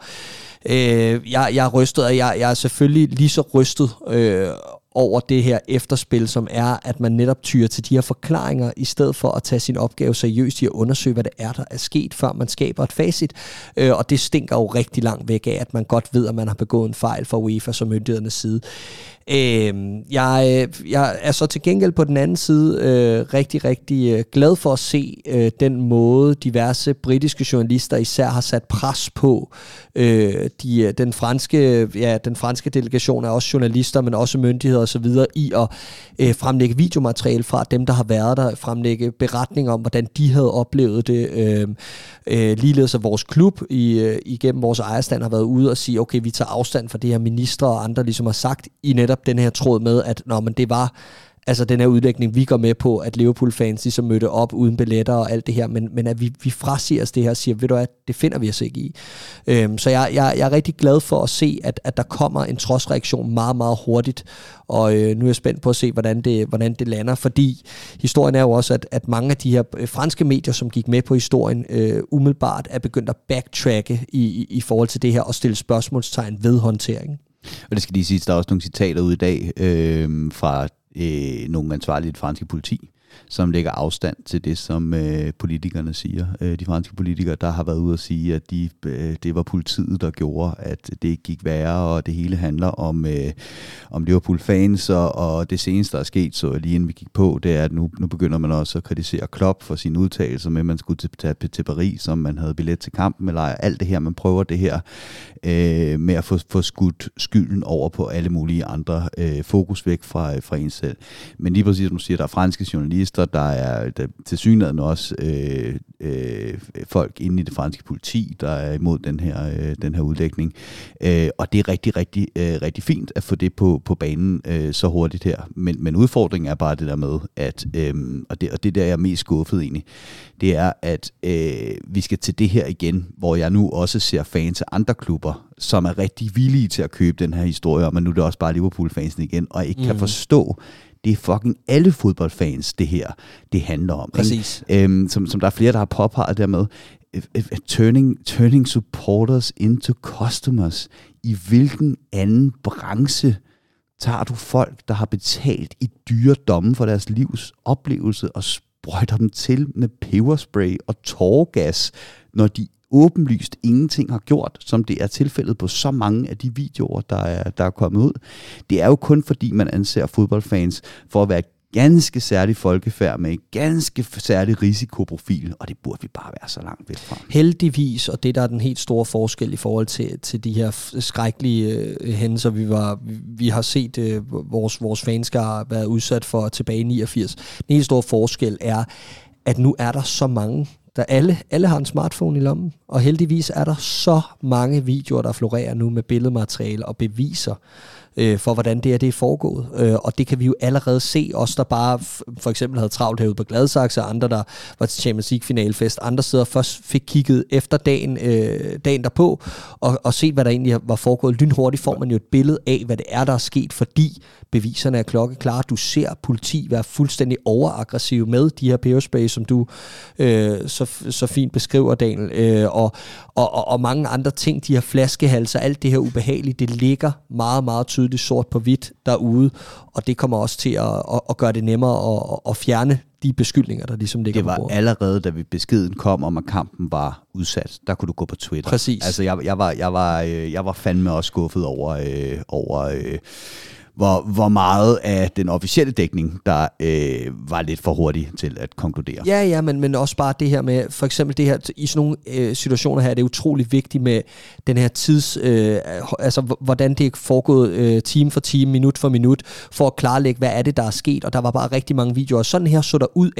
øh, jeg, jeg er rystet, og jeg, jeg er selvfølgelig lige så rystet øh, over det her efterspil, som er, at man netop tyrer til de her forklaringer, i stedet for at tage sin opgave seriøst i at undersøge, hvad det er, der er sket, før man skaber et facit. Øh, og det stinker jo rigtig langt væk af, at man godt ved, at man har begået en fejl fra UEFA som myndighedernes side. Øh, jeg, jeg er så til gengæld på den anden side øh, rigtig, rigtig øh, glad for at se øh, den måde, diverse britiske journalister især har sat pres på. Øh, de, øh, den, franske, ja, den franske delegation er også journalister, men også myndigheder osv. i at øh, fremlægge videomateriale fra dem, der har været der, fremlægge beretninger om, hvordan de havde oplevet det. Øh, øh, ligeledes at vores klub i, øh, igennem vores ejerstand har været ude og sige, okay, vi tager afstand fra det her ministre og andre ligesom har sagt i netop den her tråd med, at når men det var altså den her udlægning, vi går med på, at Liverpool-fans ligesom mødte op uden billetter og alt det her, men, men at vi, vi frasiger os det her og siger, ved du hvad, det finder vi os ikke i. Øhm, så jeg, jeg, jeg er rigtig glad for at se, at, at der kommer en trodsreaktion meget, meget hurtigt, og øh, nu er jeg spændt på at se, hvordan det, hvordan det lander, fordi historien er jo også, at, at mange af de her øh, franske medier, som gik med på historien, øh, umiddelbart er begyndt at backtracke i, i, i forhold til det her og stille spørgsmålstegn ved håndteringen. Og det skal lige sige, der er også nogle citater ud i dag øh, fra øh, nogle ansvarlige franske politi, som lægger afstand til det, som øh, politikerne siger. Øh, de franske politikere, der har været ude at sige, at de, øh, det var politiet, der gjorde, at det gik værre, og det hele handler om, øh, om Liverpool-fans, og, og det seneste, der er sket, så lige inden vi gik på, det er, at nu, nu begynder man også at kritisere Klopp for sine udtalelser med, at man skulle til, til Paris, om man havde billet til kampen, eller alt det her, man prøver det her øh, med at få, få skudt skylden over på alle mulige andre, øh, fokus væk fra, fra en selv. Men lige præcis, som du siger, der er franske journalister, der er der, til synligheden også øh, øh, folk inde i det franske politi, der er imod den her, øh, den her udlægning. Øh, og det er rigtig, rigtig, øh, rigtig fint at få det på, på banen øh, så hurtigt her. Men, men udfordringen er bare det der med, at, øh, og, det, og det der jeg er mest skuffet egentlig, det er, at øh, vi skal til det her igen, hvor jeg nu også ser fans af andre klubber, som er rigtig villige til at købe den her historie om, at nu er det også bare Liverpool-fansen igen, og ikke mm. kan forstå, det er fucking alle fodboldfans, det her, det handler om. Præcis. Øhm, som, som der er flere, der har påpeget dermed, turning, turning supporters into customers. I hvilken anden branche tager du folk, der har betalt i dyre domme for deres livs oplevelse og sprøjter dem til med peberspray og tårgas, når de åbenlyst ingenting har gjort, som det er tilfældet på så mange af de videoer, der er, der er kommet ud. Det er jo kun fordi, man anser fodboldfans for at være et ganske særlig folkefærd med en ganske særlig risikoprofil, og det burde vi bare være så langt væk fra. Heldigvis, og det der er den helt store forskel i forhold til, til de her skrækkelige øh, hændelser, vi, var, vi har set øh, vores, vores fanskar været udsat for tilbage i 89. Den helt store forskel er, at nu er der så mange, der alle, alle har en smartphone i lommen, og heldigvis er der så mange videoer, der florerer nu med billedmateriale og beviser øh, for, hvordan det er, det er foregået. Øh, og det kan vi jo allerede se, os der bare for eksempel havde travlt herude på Gladsaxe, og andre, der var til Champions League finalefest, andre steder først fik kigget efter dagen, øh, dagen derpå, og, og set, hvad der egentlig var foregået. Lynhurtigt får man jo et billede af, hvad det er, der er sket, fordi beviserne er klokkeklare. Du ser politi være fuldstændig overaggressiv med de her peberspray, som du øh, så, så fint beskriver, Daniel, øh, og, og, og, og mange andre ting, de her flaskehalser, alt det her ubehagelige, det ligger meget, meget tydeligt sort på hvidt derude, og det kommer også til at, at, at gøre det nemmere at, at fjerne de beskyldninger, der ligesom ligger Det var på allerede, da vi beskeden kom om, at kampen var udsat, der kunne du gå på Twitter. Præcis. Altså, jeg, jeg, var, jeg, var, øh, jeg var fandme også skuffet over, øh, over øh, hvor, hvor meget af den officielle dækning, der øh, var lidt for hurtig til at konkludere. Ja, ja, men, men også bare det her med, for eksempel det her, i sådan nogle øh, situationer her, det er utrolig vigtigt med den her tids, øh, altså hvordan det er foregået øh, time for time, minut for minut, for at klarlægge, hvad er det, der er sket, og der var bare rigtig mange videoer. Sådan her så der ud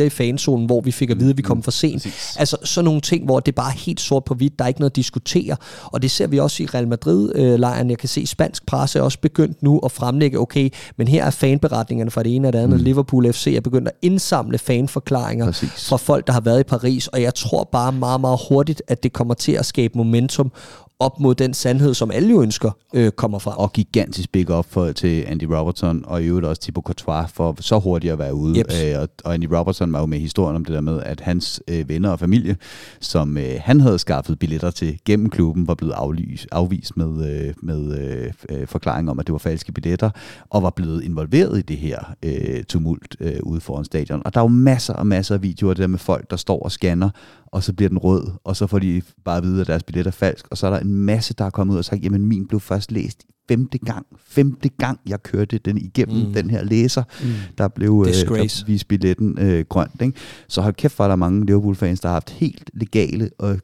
18.04 i fanzonen, hvor vi fik at vide, at vi kom for sent. Præcis. Altså sådan nogle ting, hvor det bare er helt sort på hvidt, der er ikke noget at diskutere, og det ser vi også i Real Madrid-lejren. Øh, Jeg kan se, spansk presse er også begyndt nu at fremlægge, okay, men her er fanberetningerne fra det ene og det andet. Mm. Liverpool FC er begyndt at indsamle fanforklaringer Præcis. fra folk, der har været i Paris, og jeg tror bare meget, meget hurtigt, at det kommer til at skabe momentum op mod den sandhed, som alle jo ønsker øh, kommer fra. Og gigantisk big up for, til Andy Robertson, og i øvrigt også Thibaut Courtois, for så hurtigt at være ude. Jeps. Øh, og, og Andy Robertson var jo med historien om det der med, at hans øh, venner og familie, som øh, han havde skaffet billetter til gennem klubben, var blevet aflys, afvist med, øh, med øh, øh, forklaring om, at det var falske billetter, og var blevet involveret i det her øh, tumult øh, ude foran stadion. Og der er jo masser og masser af videoer der med folk, der står og scanner, og så bliver den rød, og så får de bare at vide, at deres billet er falsk, og så er der en masse, der er kommet ud og sagt, jamen min blev først læst femte gang, femte gang, jeg kørte den igennem mm. den her læser, mm. der blev øh, Disgrace. der vist billetten øh, grønt. Ikke? Så hold kæft, var der mange Liverpool-fans, der har haft helt legale og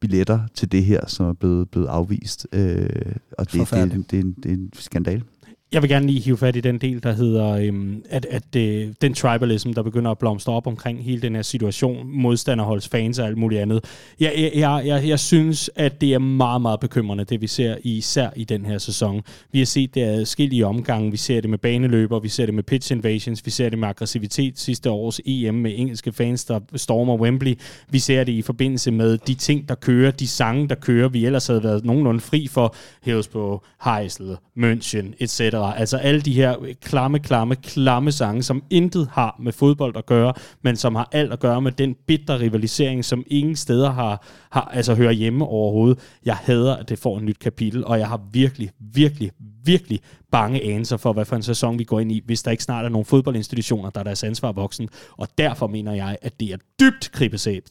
billetter til det her, som er blevet, blevet afvist. Øh, og det, det, det, det, er en- det er en skandal. Jeg vil gerne lige hive fat i den del, der hedder, øhm, at, at øh, den tribalism, der begynder at blomstre op omkring hele den her situation, modstanderholds fans og alt muligt andet. Jeg, jeg, jeg, jeg, jeg synes, at det er meget, meget bekymrende, det vi ser især i den her sæson. Vi har set det adskillige omgange. Vi ser det med baneløber, vi ser det med pitch invasions, vi ser det med aggressivitet sidste års EM med engelske fans, der stormer Wembley. Vi ser det i forbindelse med de ting, der kører, de sange, der kører, vi ellers havde været nogenlunde fri for. Hillsborough, Heisel, München, etc. Altså alle de her klamme, klamme, klamme sange, som intet har med fodbold at gøre, men som har alt at gøre med den bitter rivalisering, som ingen steder har, har altså hører hjemme overhovedet. Jeg hader, at det får et nyt kapitel, og jeg har virkelig, virkelig, virkelig bange anelser for, hvad for en sæson vi går ind i, hvis der ikke snart er nogle fodboldinstitutioner, der er deres ansvar voksen. Og derfor mener jeg, at det er dybt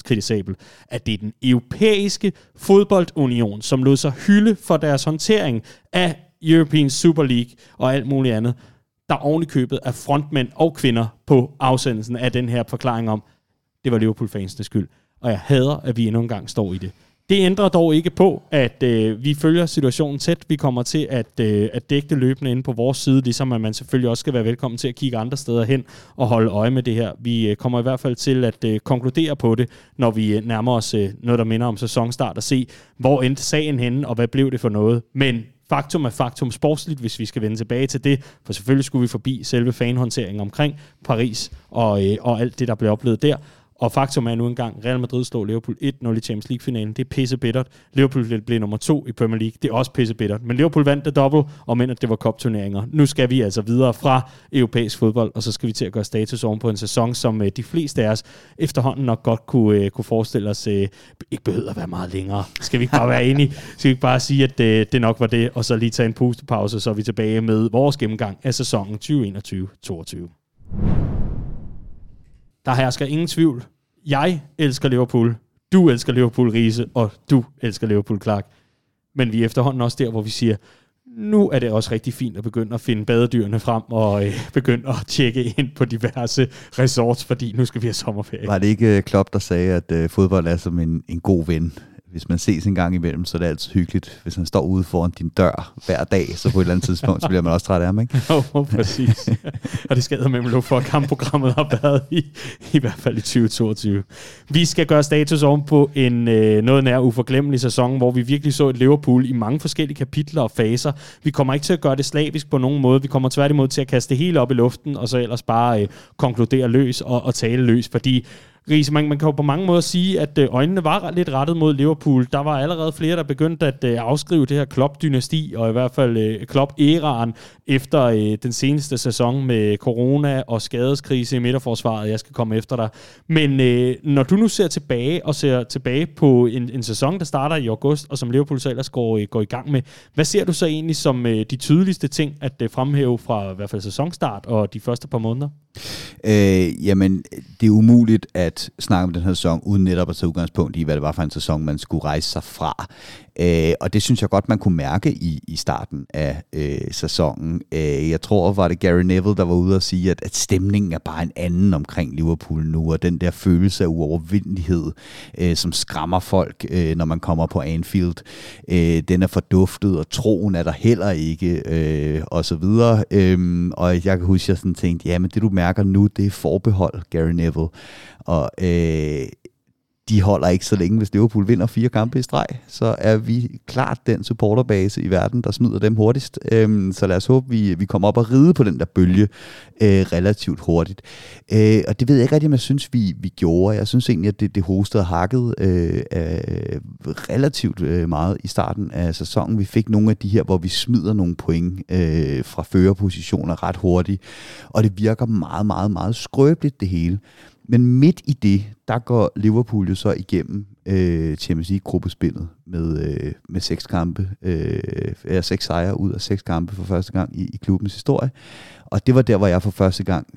kritisabelt, at det er den europæiske fodboldunion, som lod sig hylde for deres håndtering af European Super League og alt muligt andet, der ovenikøbet købet er frontmænd og kvinder på afsendelsen af den her forklaring om, det var Liverpool-fansenes skyld. Og jeg hader, at vi endnu en gang står i det. Det ændrer dog ikke på, at øh, vi følger situationen tæt. Vi kommer til at, øh, at dække det løbende inde på vores side, ligesom at man selvfølgelig også skal være velkommen til at kigge andre steder hen og holde øje med det her. Vi øh, kommer i hvert fald til at øh, konkludere på det, når vi øh, nærmer os øh, noget, der minder om sæsonstart, og se, hvor endte sagen henne, og hvad blev det for noget. Men faktum er faktum sportsligt, hvis vi skal vende tilbage til det, for selvfølgelig skulle vi forbi selve fanhåndteringen omkring Paris og, øh, og alt det, der blev oplevet der. Og faktum er nu engang, Real Madrid slog Liverpool 1-0 i Champions League-finalen. Det er pisse bittert. Liverpool blev nummer to i Premier League. Det er også pisse bittert. Men Liverpool vandt det dobbelt, og men at det var cup-turneringer. Nu skal vi altså videre fra europæisk fodbold, og så skal vi til at gøre status oven på en sæson, som øh, de fleste af os efterhånden nok godt kunne, øh, kunne forestille os øh, ikke behøver at være meget længere. Skal vi ikke bare være enige? Skal vi ikke bare sige, at øh, det nok var det, og så lige tage en pustepause, så er vi tilbage med vores gennemgang af sæsonen 2021-22. Der hersker ingen tvivl. Jeg elsker Liverpool. Du elsker Liverpool, Riese, og du elsker Liverpool, Clark. Men vi er efterhånden også der, hvor vi siger, nu er det også rigtig fint at begynde at finde badedyrene frem og øh, begynde at tjekke ind på diverse resorts, fordi nu skal vi have sommerferie. Var det ikke øh, Klopp, der sagde, at øh, fodbold er som en, en god ven? Hvis man ses en gang imellem, så er det altid hyggeligt. Hvis han står ude foran din dør hver dag, så på et eller andet tidspunkt, så bliver man også træt af ham, ikke? Jo, præcis. og det skader med mig for, at kampprogrammet har været i, i hvert fald i 2022. Vi skal gøre status oven på en øh, noget nær uforglemmelig sæson, hvor vi virkelig så et Liverpool i mange forskellige kapitler og faser. Vi kommer ikke til at gøre det slavisk på nogen måde. Vi kommer tværtimod til at kaste det hele op i luften, og så ellers bare øh, konkludere løs og, og tale løs, fordi Riese, man, man kan jo på mange måder sige, at øh, øjnene var lidt rettet mod Liverpool. Der var allerede flere, der begyndte at øh, afskrive det her Klopp-dynasti, og i hvert fald øh, Klopp-æraen efter øh, den seneste sæson med corona og skadeskrise i midterforsvaret. Jeg skal komme efter dig. Men øh, når du nu ser tilbage og ser tilbage på en, en sæson, der starter i august, og som Liverpool så ellers går, øh, går i gang med, hvad ser du så egentlig som øh, de tydeligste ting at øh, fremhæve fra i hvert fald sæsonstart og de første par måneder? Øh, jamen, det er umuligt at snakke om den her sæson, uden netop at tage udgangspunkt i, hvad det var for en sæson, man skulle rejse sig fra. Øh, og det synes jeg godt, man kunne mærke i, i starten af øh, sæsonen. Øh, jeg tror, var det Gary Neville, der var ude og sige, at, at stemningen er bare en anden omkring Liverpool nu, og den der følelse af uovervindelighed, øh, som skræmmer folk, øh, når man kommer på Anfield, øh, den er forduftet, og troen er der heller ikke, øh, og så videre. Øh, og jeg kan huske, at jeg sådan tænkte, ja, men det du mærker nu, det er forbehold, Gary Neville. Og øh, de holder ikke så længe, hvis Liverpool vinder fire kampe i streg. Så er vi klart den supporterbase i verden, der smider dem hurtigst. Øhm, så lad os håbe, vi, vi kommer op og ride på den der bølge øh, relativt hurtigt. Øh, og det ved jeg ikke rigtig, om jeg synes, vi, vi gjorde. Jeg synes egentlig, at det, det hostede og hakkede øh, øh, relativt øh, meget i starten af sæsonen. Vi fik nogle af de her, hvor vi smider nogle point øh, fra førerpositioner ret hurtigt. Og det virker meget, meget, meget skrøbeligt det hele. Men midt i det, der går Liverpool jo så igennem øh, Champions League-gruppespillet med, øh, med seks kampe, øh, seks sejre ud af seks kampe for første gang i, i klubbens historie. Og det var der, hvor jeg for første gang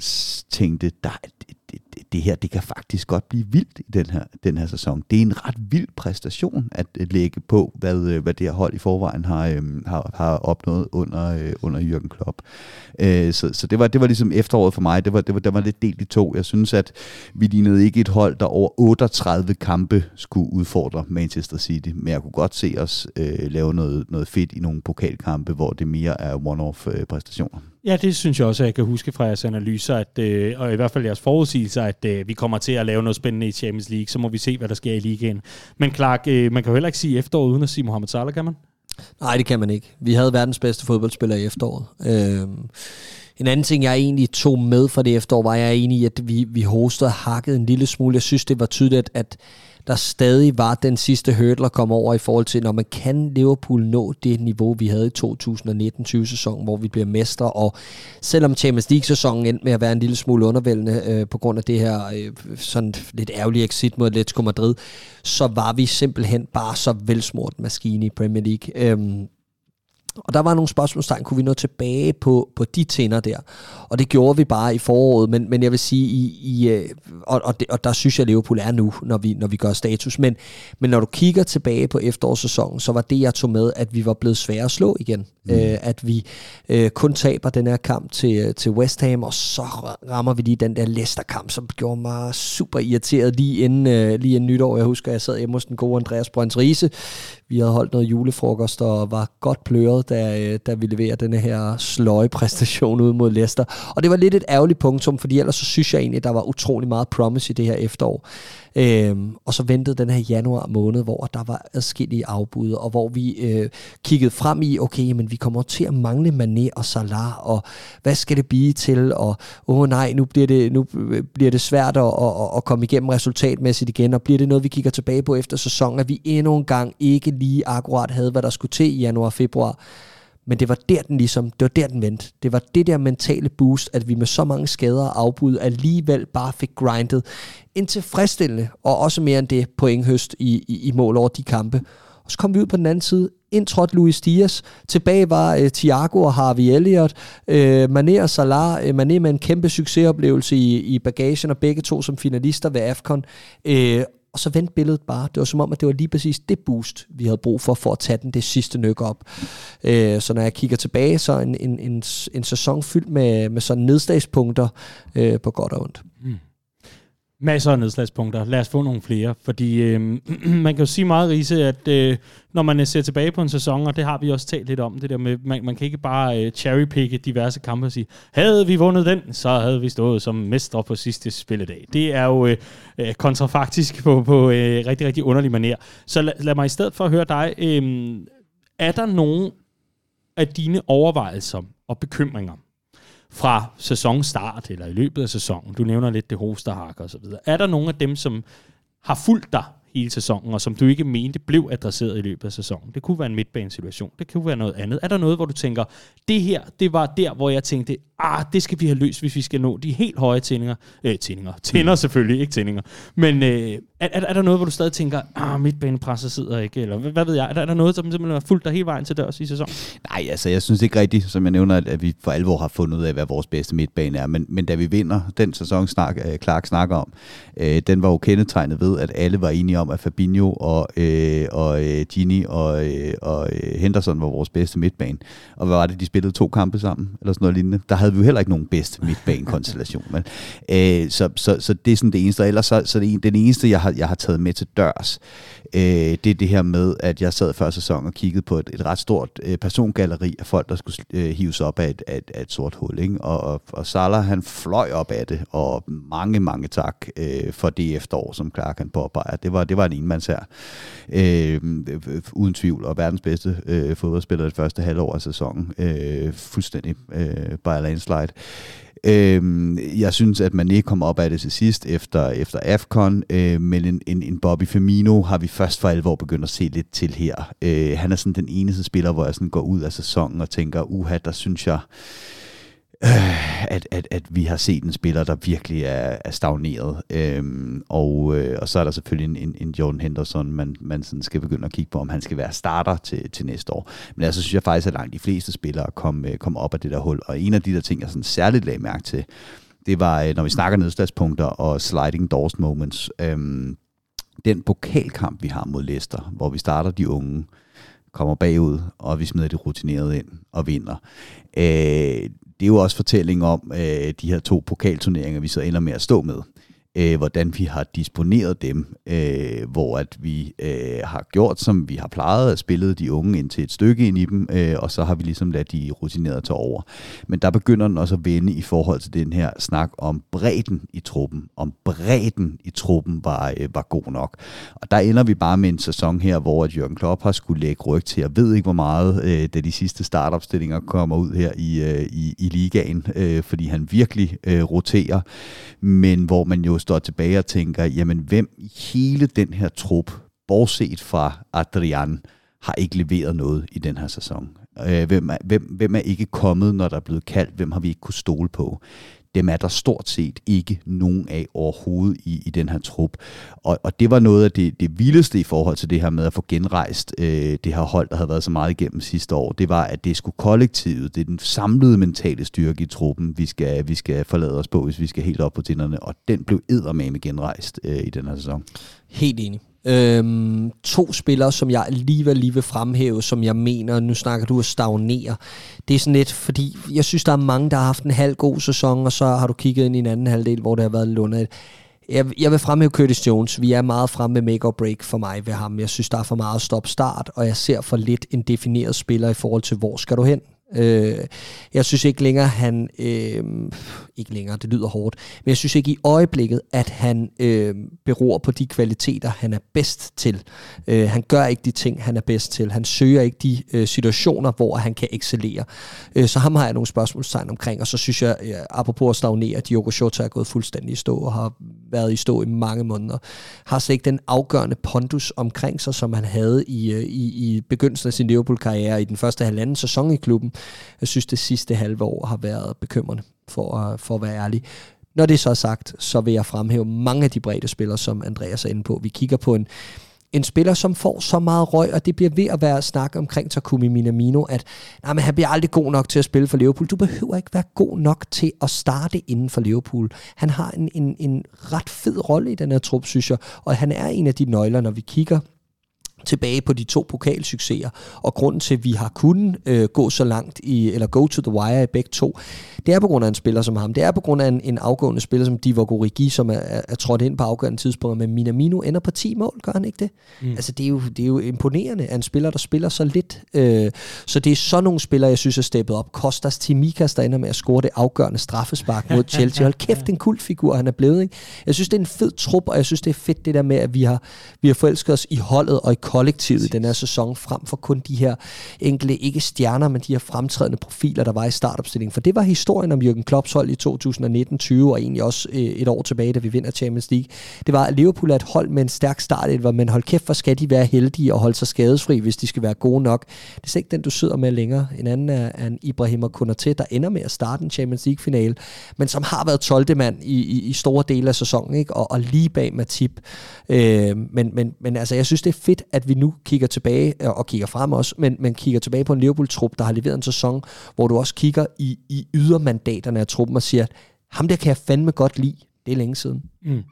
tænkte, der, det, det her, det kan faktisk godt blive vildt i den her, den her sæson. Det er en ret vild præstation at lægge på, hvad, øh, hvad det her hold i forvejen har, øh, har, har opnået under, øh, under Jürgen Klopp. Øh, så så det, var, det var ligesom efteråret for mig. Det var, det var, det var lidt delt i to. Jeg synes, at vi lignede ikke et hold, der over 38 kampe skulle udfordre Manchester City, men jeg kunne godt se os øh, lave noget, noget fedt i nogle pokalkampe, hvor det mere er one-off øh, præstationer. Ja, det synes jeg også, at jeg kan huske fra jeres analyser, at, øh, og i hvert fald jeres forudsigelser, at øh, vi kommer til at lave noget spændende i Champions League. Så må vi se, hvad der sker i ligaen. Men Clark, øh, man kan jo heller ikke sige efteråret uden at sige Mohamed Salah, kan man? Nej, det kan man ikke. Vi havde verdens bedste fodboldspiller i efteråret. Øh, en anden ting, jeg egentlig tog med fra det efterår, var jeg enig i, at vi, vi hostede og hakkede en lille smule. Jeg synes, det var tydeligt, at der stadig var den sidste hurdle at komme over i forhold til, når man kan Liverpool nå det niveau, vi havde i 2019-20-sæsonen, hvor vi bliver mestre, og selvom Champions League-sæsonen endte med at være en lille smule undervældende øh, på grund af det her øh, sådan lidt ærgerlige exit mod Atletico Madrid, så var vi simpelthen bare så velsmurt maskine i Premier League. Øhm, og der var nogle spørgsmålstegn, kunne vi nå tilbage på, på de tænder der? Og det gjorde vi bare i foråret, men, men jeg vil sige, i, i, øh, og, og, det, og der synes jeg, at Liverpool er nu, når vi, når vi gør status. Men, men når du kigger tilbage på efterårssæsonen, så var det, jeg tog med, at vi var blevet svære at slå igen. Mm. Øh, at vi øh, kun taber den her kamp til, til West Ham, og så rammer vi lige den der Leicester-kamp, som gjorde mig super irriteret lige inden, øh, lige inden nytår. Jeg husker, jeg sad hjemme hos den gode Andreas Brøns Riese. Vi havde holdt noget julefrokost og var godt pløret, da, øh, da vi leverer den her sløje præstation ud mod Leicester. Og det var lidt et ærgerligt punktum, fordi ellers så synes jeg egentlig, at der var utrolig meget promise i det her efterår. Øhm, og så ventede den her januar måned, hvor der var adskillige afbud, og hvor vi øh, kiggede frem i, okay, men vi kommer til at mangle Mané og Salah, og hvad skal det blive til, og åh oh, nej, nu bliver det, nu bliver det svært at, at, at komme igennem resultatmæssigt igen, og bliver det noget, vi kigger tilbage på efter sæsonen, at vi endnu en gang ikke lige akkurat havde, hvad der skulle til i januar og februar. Men det var der, den ligesom, det var der, den vendte. Det var det der mentale boost, at vi med så mange skader og afbud alligevel bare fik grindet en tilfredsstillende, og også mere end det, pointhøst i, i, i mål over de kampe. Og så kom vi ud på den anden side, indtrådt Luis Dias, Tilbage var uh, Thiago og Harvey Elliott. Uh, Mané og Salah. Uh, Mané med en kæmpe succesoplevelse i, i bagagen, og begge to som finalister ved AFCON. Uh, og så vendte billedet bare. Det var som om, at det var lige præcis det boost, vi havde brug for, for at tage den det sidste nyk op. Øh, så når jeg kigger tilbage, så en, en, en, en sæson fyldt med, med sådan nedslagspunkter øh, på godt og ondt. Mm. Masser af nedslagspunkter. Lad os få nogle flere, fordi øh, man kan jo sige meget, Riese, at øh, når man øh, ser tilbage på en sæson, og det har vi også talt lidt om, det der med, man, man kan ikke bare øh, cherrypicke diverse kampe og sige, havde vi vundet den, så havde vi stået som mestre på sidste spilledag. Det er jo øh, øh kontrafaktisk på, på øh, rigtig, rigtig underlig manér. Så lad, lad mig i stedet for at høre dig, øh, er der nogen af dine overvejelser og bekymringer, fra sæsonstart eller i løbet af sæsonen. Du nævner lidt det hosterhak og så videre. Er der nogle af dem, som har fulgt dig hele sæsonen, og som du ikke mente blev adresseret i løbet af sæsonen. Det kunne være en midtbanesituation, det kunne være noget andet. Er der noget, hvor du tænker, det her, det var der, hvor jeg tænkte, ah, det skal vi have løst, hvis vi skal nå de helt høje tændinger. Øh, tændinger. Tænder selvfølgelig, ikke tændinger. Men øh, er, er, er, der noget, hvor du stadig tænker, ah, midtbanepresset sidder ikke, eller hvad, hvad ved jeg? Er der, er der noget, som simpelthen har fulgt dig hele vejen til dørs i sæsonen? Nej, altså jeg synes ikke rigtigt, som jeg nævner, at, vi for alvor har fundet ud af, hvad vores bedste midtbane er. Men, men da vi vinder den sæson, snak, øh, Clark snakker om, øh, den var jo kendetegnet ved, at alle var enige om, at Fabinho og, øh, og øh, Gini og, øh, og øh, Henderson var vores bedste midtbane. Og hvad var det, de spillede to kampe sammen, eller sådan noget lignende? Der havde vi jo heller ikke nogen bedste midtbanekonstellation. Men, øh, så, så, så det er sådan det eneste. Og ellers så, så det, den eneste, jeg har jeg har taget med til dørs, øh, det er det her med, at jeg sad før sæson og kiggede på et, et ret stort øh, persongalleri af folk, der skulle øh, hives op af et, af, et, af et sort hul. Ikke? Og, og, og Salah, han fløj op af det, og mange, mange tak øh, for det efterår, som Clark han påpeger. Det var, det var en enmands her. Øh, uden tvivl, og verdens bedste øh, fodboldspiller det første halvår af sæsonen. Øh, fuldstændig øh, by landslide. Øhm, jeg synes, at man ikke kom op af det til sidst efter, efter AFCON, øh, men en, en, en Bobby Firmino har vi først for alvor begyndt at se lidt til her. Øh, han er sådan den eneste spiller, hvor jeg sådan går ud af sæsonen og tænker, uha, der synes jeg, øh, at, at, at vi har set en spiller, der virkelig er, er stagneret. Øhm, og, øh, og så er der selvfølgelig en, en, en Jordan Henderson, man, man sådan skal begynde at kigge på, om han skal være starter til, til næste år. Men altså synes jeg faktisk, at langt de fleste spillere kom, øh, kom op af det der hul. Og en af de der ting, jeg sådan særligt lagde mærke til, det var, øh, når vi snakker nedslagspunkter og sliding doors moments, øhm, den pokalkamp, vi har mod Leicester, hvor vi starter de unge, kommer bagud, og vi smider det rutineret ind og vinder. Øh, det er jo også fortælling om øh, de her to pokalturneringer, vi så ender med at stå med øh, hvordan vi har disponeret dem, øh, hvor at vi øh, har gjort, som vi har plejet, at spille de unge ind til et stykke ind i dem, øh, og så har vi ligesom ladet de rutinerede tage over. Men der begynder den også at vende i forhold til den her snak om bredden i truppen, om bredden i truppen var, øh, var god nok. Og der ender vi bare med en sæson her, hvor at Jørgen Klopp har skulle lægge ryg til, jeg ved ikke hvor meget, øh, da de sidste startopstillinger kommer ud her i, øh, i, i ligaen, øh, fordi han virkelig øh, roterer, men hvor man jo står tilbage og tænker, jamen hvem i hele den her trup, bortset fra Adrian, har ikke leveret noget i den her sæson? Øh, hvem, er, hvem, hvem er ikke kommet, når der er blevet kaldt? Hvem har vi ikke kunne stole på? Dem er der stort set ikke nogen af overhovedet i, i den her trup. Og, og det var noget af det, det vildeste i forhold til det her med at få genrejst øh, det her hold, der havde været så meget igennem sidste år. Det var, at det skulle kollektivet, det er den samlede mentale styrke i truppen, vi skal, vi skal forlade os på, hvis vi skal helt op på tinderne. Og den blev eddermame genrejst øh, i den her sæson. Helt enig. Øhm, to spillere, som jeg alligevel lige vil fremhæve, som jeg mener, nu snakker du at stagnere. Det er sådan lidt, fordi jeg synes, der er mange, der har haft en halv god sæson, og så har du kigget ind i en anden halvdel, hvor det har været lundet. Jeg, jeg vil fremhæve Curtis Jones. Vi er meget fremme med make or break for mig ved ham. Jeg synes, der er for meget stop-start, og jeg ser for lidt en defineret spiller i forhold til, hvor skal du hen? Øh, jeg synes ikke længere, han... Øh, ikke længere, det lyder hårdt. Men jeg synes ikke i øjeblikket, at han øh, beror på de kvaliteter, han er bedst til. Øh, han gør ikke de ting, han er bedst til. Han søger ikke de øh, situationer, hvor han kan excellere. Øh, så ham har jeg nogle spørgsmålstegn omkring. Og så synes jeg, øh, apropos at stagnere, at Diogo Jota er gået fuldstændig i stå og har været i stå i mange måneder. Har slet ikke den afgørende pondus omkring sig, som han havde i, øh, i, i begyndelsen af sin Liverpool-karriere i den første halvanden sæson i klubben. Jeg synes, det sidste halve år har været bekymrende, for, at, for at være ærlig. Når det så er sagt, så vil jeg fremhæve mange af de brede spillere, som Andreas er inde på. Vi kigger på en, en spiller, som får så meget røg, og det bliver ved at være snak omkring Takumi Minamino, at nej, men han bliver aldrig god nok til at spille for Liverpool. Du behøver ikke være god nok til at starte inden for Liverpool. Han har en, en, en ret fed rolle i den her trup, synes jeg, og han er en af de nøgler, når vi kigger tilbage på de to pokalsucceser, og grunden til, at vi har kunnet øh, gå så langt, i, eller go to the wire i begge to, det er på grund af en spiller som ham. Det er på grund af en, en afgående spiller som Divock Origi, som er, er, er trådt ind på afgørende tidspunkt, men Minamino ender på 10 mål, gør han ikke det? Mm. Altså, det er, jo, det er jo imponerende, at en spiller, der spiller så lidt. Øh, så det er sådan nogle spillere, jeg synes er steppet op. Kostas Timikas, der ender med at score det afgørende straffespark mod Chelsea. Hold kæft, en kultfigur, han er blevet. Ikke? Jeg synes, det er en fed trup, og jeg synes, det er fedt det der med, at vi har, vi har forelsket os i holdet og i kollektivet i den her sæson, frem for kun de her enkelte, ikke stjerner, men de her fremtrædende profiler, der var i startopstillingen. For det var historien om Jürgen Klopps hold i 2019-20, og egentlig også øh, et år tilbage, da vi vinder Champions League. Det var, at Liverpool er et hold med en stærk start, men hold kæft, hvor skal de være heldige og holde sig skadesfri, hvis de skal være gode nok. Det er ikke den, du sidder med længere. En anden er, er en Ibrahim Konaté, der ender med at starte en Champions League-finale, men som har været 12. mand i, i, i store dele af sæsonen, ikke? Og, og lige bag Matip. Øh, men, men, men altså, jeg synes, det er fedt, at vi nu kigger tilbage, øh, og kigger frem også, men, men kigger tilbage på en Liverpool-trup, der har leveret en sæson, hvor du også kigger i, i ydermandaterne af truppen og siger, at ham der kan jeg fandme godt lide. Det er længe siden. Mm.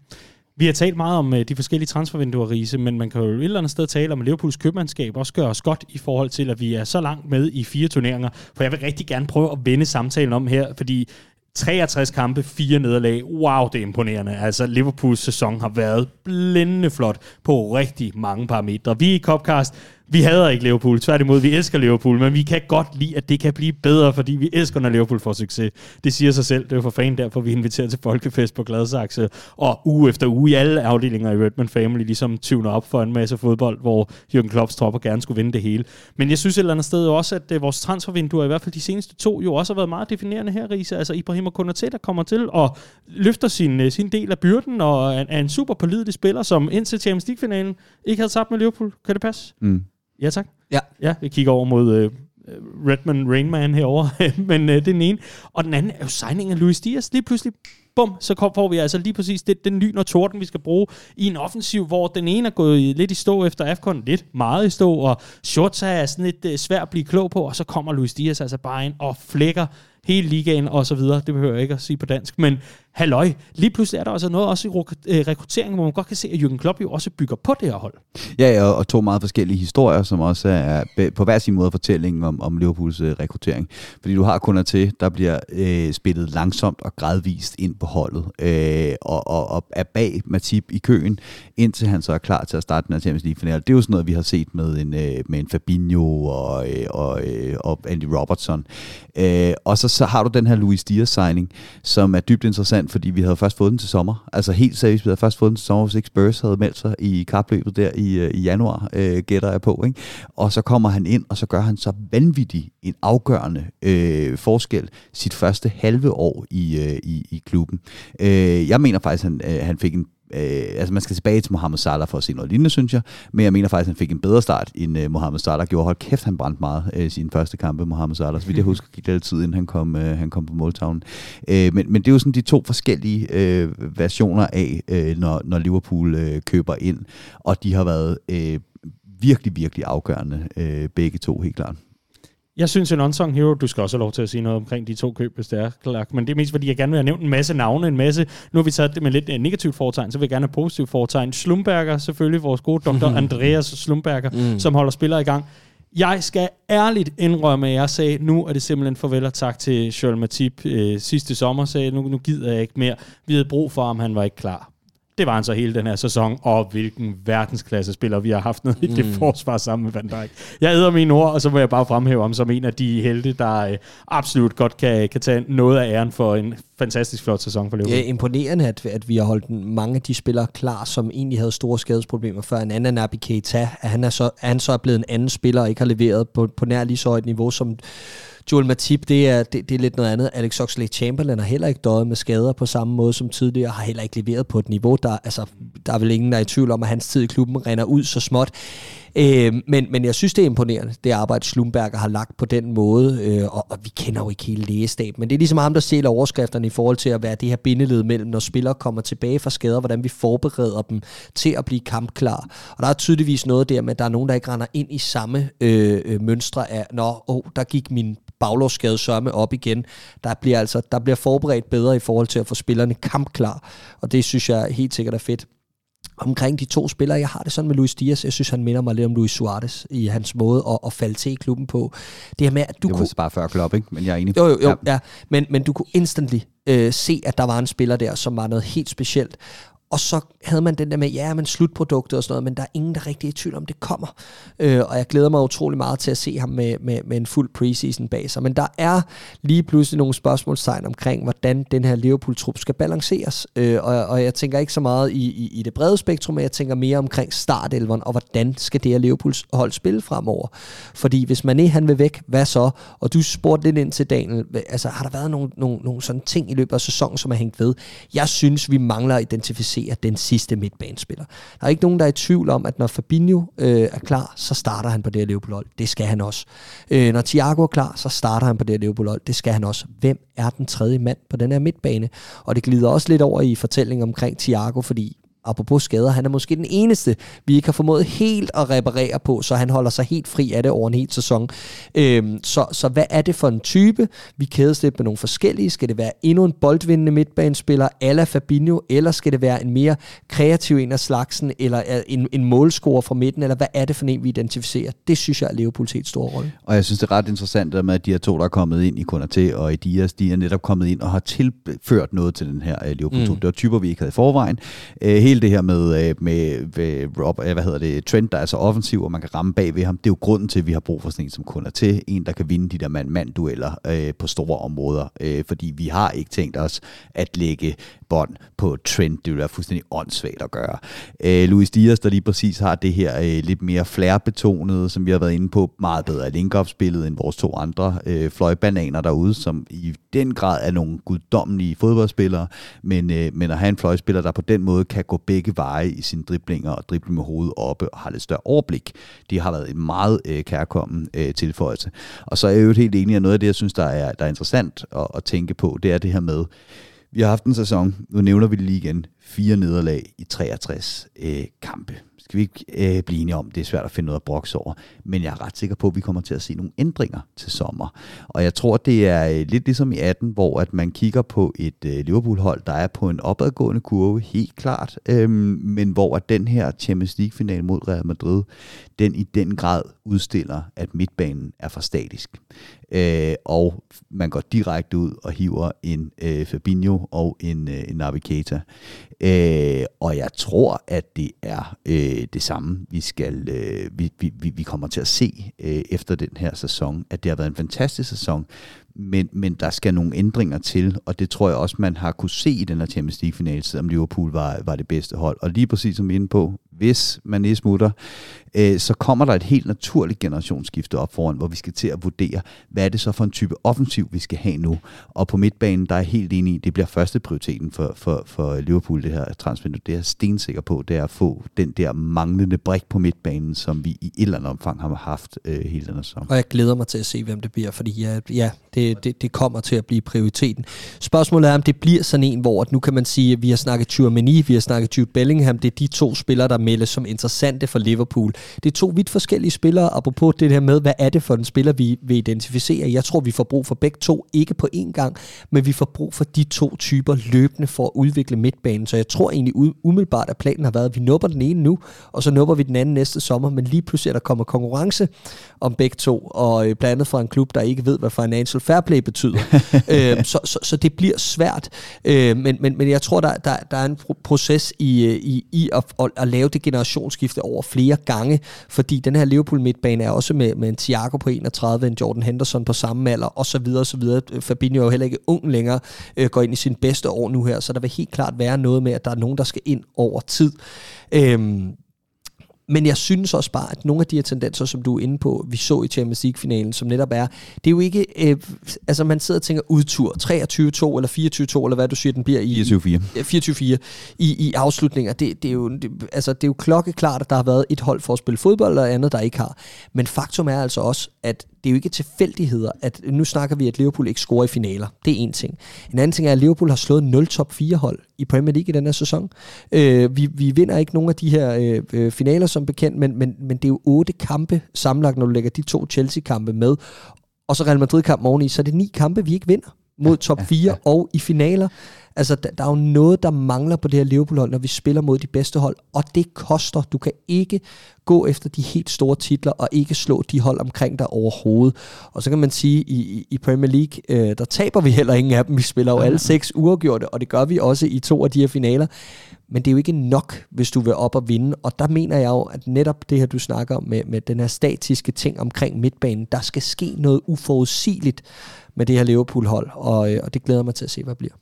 Vi har talt meget om øh, de forskellige transfervinduer, Riese, men man kan jo et eller andet sted tale om, at Liverpools købmandskab også gør os godt i forhold til, at vi er så langt med i fire turneringer. For jeg vil rigtig gerne prøve at vende samtalen om her, fordi 63 kampe, fire nederlag. Wow, det er imponerende. Altså, Liverpools sæson har været blændende flot på rigtig mange parametre. Vi i Copcast vi hader ikke Liverpool, tværtimod, vi elsker Liverpool, men vi kan godt lide, at det kan blive bedre, fordi vi elsker, når Liverpool får succes. Det siger sig selv, det er for fan derfor, vi inviterer til folkefest på Gladsaxe, og uge efter uge i alle afdelinger i Redmond Family, ligesom tyvner op for en masse fodbold, hvor Jürgen Klopps tropper gerne skulle vinde det hele. Men jeg synes et eller andet sted også, at øh, vores transfervinduer, i hvert fald de seneste to, jo også har været meget definerende her, Risa. Altså Ibrahim Konaté, der kommer til og løfter sin, øh, sin del af byrden, og er, er en super pålidelig spiller, som indtil Champions League-finalen ikke havde tabt med Liverpool. Kan det passe? Mm. Ja, tak. Ja. Ja, vi kigger over mod øh, Redmond Rainman herover, men øh, det er den ene. Og den anden er jo signingen af Luis Diaz. Lige pludselig, bum, så kom, får vi altså lige præcis det, den lyn og torden, vi skal bruge i en offensiv, hvor den ene er gået lidt i stå efter AFCON, lidt meget i stå, og Shorta er sådan lidt øh, svært at blive klog på, og så kommer Luis Diaz altså bare ind og flækker hele ligaen og så videre. Det behøver jeg ikke at sige på dansk, men halløj, lige pludselig er der altså noget også i øh, rekrutteringen, hvor man godt kan se, at Jürgen Klopp jo også bygger på det her hold. Ja, og, og to meget forskellige historier, som også er på hver sin måde fortællingen om, om Liverpools øh, rekruttering. Fordi du har kunder til, der bliver øh, spillet langsomt og gradvist ind på holdet, øh, og, og, og er bag Matip i køen, indtil han så er klar til at starte den her Champions League-finale. Det er jo sådan noget, vi har set med en, øh, med en Fabinho og, øh, og, øh, og Andy Robertson. Øh, og så, så har du den her Louis Dias signing, som er dybt interessant, fordi vi havde først fået den til sommer. Altså helt seriøst, vi havde først fået den til sommer, hvis ikke Spurs havde meldt sig i kapløbet der i, øh, i januar, øh, gætter jeg på. Ikke? Og så kommer han ind, og så gør han så vanvittig en afgørende øh, forskel sit første halve år i, øh, i, i klubben. Øh, jeg mener faktisk, at han, øh, han fik en Øh, altså man skal tilbage til Mohamed Salah for at se noget lignende, synes jeg. Men jeg mener faktisk, at han fik en bedre start, end uh, Mohamed Salah gjorde. Hold kæft, han brændte meget i sin første kampe, Mohamed Salah. Så vidt jeg husker, gik det tid, inden han kom, uh, han kom på måltavlen. Uh, men, men det er jo sådan de to forskellige uh, versioner af, uh, når, når Liverpool uh, køber ind. Og de har været uh, virkelig, virkelig afgørende, uh, begge to, helt klart. Jeg synes, en unsung hero, du skal også have lov til at sige noget omkring de to køb, hvis det er, Clark. Men det er mest, fordi jeg gerne vil have nævnt en masse navne, en masse... Nu har vi taget det med lidt negativt foretegn, så vil jeg gerne have positivt foretegn. Slumberger, selvfølgelig vores gode doktor Andreas Slumberger, mm. som holder spillere i gang. Jeg skal ærligt indrømme, at jeg sagde, nu er det simpelthen farvel og tak til Joel Matip øh, sidste sommer. Sagde, nu, nu gider jeg ikke mere. Vi havde brug for ham, han var ikke klar. Det var han så hele den her sæson, og hvilken verdensklasse spiller vi har haft ned i mm. det forsvar sammen med Van Dijk. Jeg æder mine ord, og så vil jeg bare fremhæve ham som en af de helte, der øh, absolut godt kan, kan tage noget af æren for en fantastisk flot sæson for Liverpool. Ja, imponerende, at, at vi har holdt mange af de spillere klar, som egentlig havde store skadesproblemer før. En anden Naby Keita, at han er så, at han så er blevet en anden spiller, og ikke har leveret på, på nær lige så højt niveau som Joel Matip, det er, det, det er lidt noget andet. Alex Oxlade-Chamberlain har heller ikke døjet med skader på samme måde som tidligere, har heller ikke leveret på et niveau, der, altså, der er vel ingen, der er i tvivl om, at hans tid i klubben render ud så småt. Øh, men, men jeg synes, det er imponerende, det arbejde, Slumberger har lagt på den måde, øh, og, og vi kender jo ikke hele lægestab, men det er ligesom ham, der sælger overskrifterne i forhold til at være det her bindeled mellem, når spillere kommer tilbage fra skader, hvordan vi forbereder dem til at blive kampklar. Og der er tydeligvis noget der med, at der er nogen, der ikke render ind i samme øh, øh, mønstre af, nå, oh, der gik min baglovsskade sørme op igen. Der bliver altså der bliver forberedt bedre i forhold til at få spillerne kampklar, og det synes jeg helt sikkert er fedt omkring de to spillere. Jeg har det sådan med Luis Diaz. Jeg synes, han minder mig lidt om Luis Suarez i hans måde at, at falde til i klubben på. Det her med, at du det kunne... bare før klub, ikke? Men jeg er enig. Jo, jo, jo. Ja. ja. Men, men du kunne instantly øh, se, at der var en spiller der, som var noget helt specielt. Og så havde man den der med, ja, men slutproduktet og sådan noget, men der er ingen, der rigtig er i tvivl om, det kommer. Øh, og jeg glæder mig utrolig meget til at se ham med, med, med en fuld preseason bag sig. Men der er lige pludselig nogle spørgsmålstegn omkring, hvordan den her Liverpool-trup skal balanceres. Øh, og, og jeg tænker ikke så meget i, i, i det brede spektrum, men jeg tænker mere omkring startelveren, og hvordan skal det her Liverpools hold spille fremover. Fordi hvis man er han vil væk, hvad så? Og du spurgte lidt ind til Daniel, altså har der været nogle, nogle, nogle sådan ting i løbet af sæsonen, som er hængt ved? Jeg synes, vi mangler at identificere er den sidste midtbanespiller. Der er ikke nogen, der er i tvivl om, at når Fabinho øh, er klar, så starter han på det her Liverpool-hold. Det skal han også. Øh, når Thiago er klar, så starter han på det her Liverpool-hold. Det skal han også. Hvem er den tredje mand på den her midtbane? Og det glider også lidt over i fortællingen omkring Thiago, fordi apropos skader, han er måske den eneste, vi ikke har formået helt at reparere på, så han holder sig helt fri af det over en hel sæson. Øhm, så, så hvad er det for en type? Vi kædes lidt med nogle forskellige. Skal det være endnu en boldvindende midtbanespiller, ala Fabinho, eller skal det være en mere kreativ en af slagsen, eller en, en målscorer fra midten, eller hvad er det for en, vi identificerer? Det synes jeg er Liverpools helt store rolle. Og jeg synes, det er ret interessant med, at de her to, der er kommet ind i Konaté og i Dias, de er netop kommet ind og har tilført noget til den her uh, Liverpool mm. Det var typer, vi ikke havde i forvejen. Uh, hele det her med, øh, med, med Rob, øh, hvad hedder det, Trent, der er så offensiv, og man kan ramme bag ved ham, det er jo grunden til, at vi har brug for sådan en som til, en, der kan vinde de der mand-mand-dueller øh, på store områder, øh, fordi vi har ikke tænkt os at lægge bånd på trend. Det vil være fuldstændig åndssvagt at gøre. Øh, Luis Dias, der lige præcis har det her øh, lidt mere flair-betonede, som vi har været inde på, meget bedre link spillet end vores to andre øh, fløjbananer derude, som i den grad er nogle guddommelige fodboldspillere, men, øh, men at have en fløjspiller, der på den måde kan gå begge veje i sine driblinger og drible med hovedet oppe og har lidt større overblik, det har været en meget øh, kærkommen øh, tilføjelse. Og så er jeg jo helt enig, at noget af det, jeg synes, der er, der er interessant at, at tænke på, det er det her med, vi har haft en sæson, nu nævner vi det lige igen, fire nederlag i 63 øh, kampe skal vi ikke øh, blive enige om, det er svært at finde noget at brokse over, men jeg er ret sikker på, at vi kommer til at se nogle ændringer til sommer. Og jeg tror, det er øh, lidt ligesom i 18, hvor at man kigger på et øh, Liverpool-hold, der er på en opadgående kurve, helt klart, øh, men hvor at den her Champions League-final mod Real Madrid, den i den grad udstiller, at midtbanen er for statisk. Øh, og man går direkte ud og hiver en øh, Fabinho og en, øh, en Navigator. Øh, og jeg tror, at det er øh, det samme, vi skal øh, vi, vi, vi kommer til at se øh, efter den her sæson. At det har været en fantastisk sæson, men, men der skal nogle ændringer til, og det tror jeg også, man har kunne se i den her Champions League-finale, selvom Liverpool var, var det bedste hold. Og lige præcis som vi er inde på, hvis man er smutter, øh, så kommer der et helt naturligt generationsskifte op foran, hvor vi skal til at vurdere, hvad er det så for en type offensiv, vi skal have nu. Og på midtbanen, der er helt enig i, det bliver første prioriteten for, for, for Liverpool, det her transfer. Det er jeg stensikker på, det er at få den der manglende brik på midtbanen, som vi i et eller andet omfang har haft øh, hele den sæson. Og jeg glæder mig til at se, hvem det bliver, fordi ja, ja det, det, det kommer til at blive prioriteten. Spørgsmålet er, om det bliver sådan en, hvor at nu kan man sige, at vi har snakket Tchouameni, vi har snakket Jude Bellingham, det er de to spillere, der meldes som interessante for Liverpool. Det er to vidt forskellige spillere, apropos det her med, hvad er det for en spiller, vi vil identificere. Jeg tror, vi får brug for begge to, ikke på én gang, men vi får brug for de to typer løbende for at udvikle midtbanen. Så jeg tror egentlig umiddelbart, at planen har været, at vi nupper den ene nu, og så nupper vi den anden næste sommer, men lige pludselig er der kommer konkurrence om begge to, og øh, blandt andet fra en klub, der ikke ved, hvad financial fair play betyder. øh, så, så, så det bliver svært, øh, men, men, men jeg tror, der, der, der er en proces i, øh, i, i at, at, at lave det generationsskifte over flere gange, fordi den her Liverpool midtbane er også med, med en Thiago på 31, en Jordan Henderson på samme alder, og så videre, og så videre. Fabinho er jo heller ikke ung længere, øh, går ind i sin bedste år nu her, så der vil helt klart være noget med, at der er nogen, der skal ind over tid. Øhm, men jeg synes også bare, at nogle af de her tendenser, som du er inde på, vi så i Champions League-finalen, som netop er, det er jo ikke, øh, altså man sidder og tænker udtur, 23-2 eller 24-2, eller hvad du siger, den bliver i... 24-4. 24-4 i, i afslutninger. Det, det, er jo, det, altså, det er jo klokkeklart, at der har været et hold for at spille fodbold, og andet, der ikke har. Men faktum er altså også, at det er jo ikke tilfældigheder, at nu snakker vi, at Liverpool ikke scorer i finaler. Det er en ting. En anden ting er, at Liverpool har slået 0 top 4 hold i Premier League i den her sæson. Øh, vi, vi vinder ikke nogen af de her øh, øh, finaler som bekendt, men, men, men det er jo otte kampe sammenlagt, når du lægger de to Chelsea-kampe med. Og så Real Madrid-kamp oveni, så er det ni kampe, vi ikke vinder mod top 4 ja, ja. og i finaler. Altså, der, der er jo noget, der mangler på det her Liverpool-hold, når vi spiller mod de bedste hold, og det koster. Du kan ikke gå efter de helt store titler, og ikke slå de hold omkring dig overhovedet. Og så kan man sige, i, i Premier League, øh, der taber vi heller ingen af dem. Vi spiller jo alle seks uafgjorte, og det gør vi også i to af de her finaler. Men det er jo ikke nok, hvis du vil op og vinde. Og der mener jeg jo, at netop det her, du snakker om med, med den her statiske ting omkring midtbanen, der skal ske noget uforudsigeligt med det her Liverpool-hold, og, øh, og det glæder mig til at se, hvad bliver.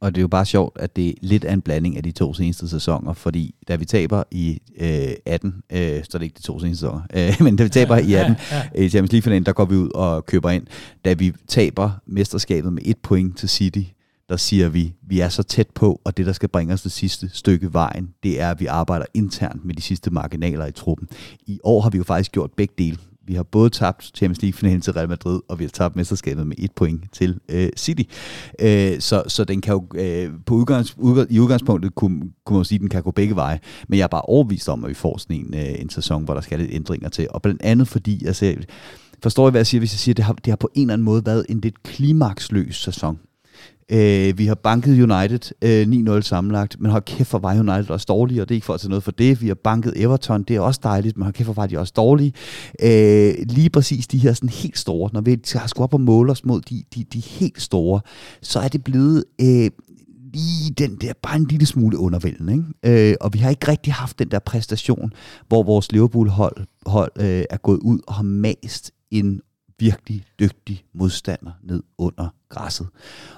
Og det er jo bare sjovt, at det er lidt af en blanding af de to seneste sæsoner, fordi da vi taber i øh, 18, øh, så er det ikke de to seneste sæsoner, øh, men da vi taber i 18 i Champions League-finalen, der går vi ud og køber ind. Da vi taber mesterskabet med et point til City, der siger vi, vi er så tæt på, og det, der skal bringe os det sidste stykke vejen, det er, at vi arbejder internt med de sidste marginaler i truppen. I år har vi jo faktisk gjort begge dele vi har både tabt Champions League-finalen til Real Madrid, og vi har tabt mesterskabet med et point til øh, City. Øh, så, så den kan jo øh, på udgangs, udg, i udgangspunktet kunne, kunne man sige, at den kan gå begge veje. Men jeg er bare overbevist om, at vi får sådan en, øh, en sæson, hvor der skal lidt ændringer til. Og blandt andet fordi, jeg altså, forstår I, hvad jeg siger, hvis jeg siger, at det har, det har på en eller anden måde været en lidt klimaksløs sæson. Øh, vi har banket United øh, 9-0 sammenlagt, men har kæft for var United også dårlige, og det er ikke for at tage noget for det. Vi har banket Everton, det er også dejligt, men har kæft for var de også dårlige. Øh, lige præcis de her sådan helt store, når vi har skulle op og måle os mod de, de, de helt store, så er det blevet øh, lige den der, bare en lille smule undervældende. Ikke? Øh, og vi har ikke rigtig haft den der præstation, hvor vores Liverpool-hold hold, øh, er gået ud og har mast en virkelig dygtig modstander ned under græsset.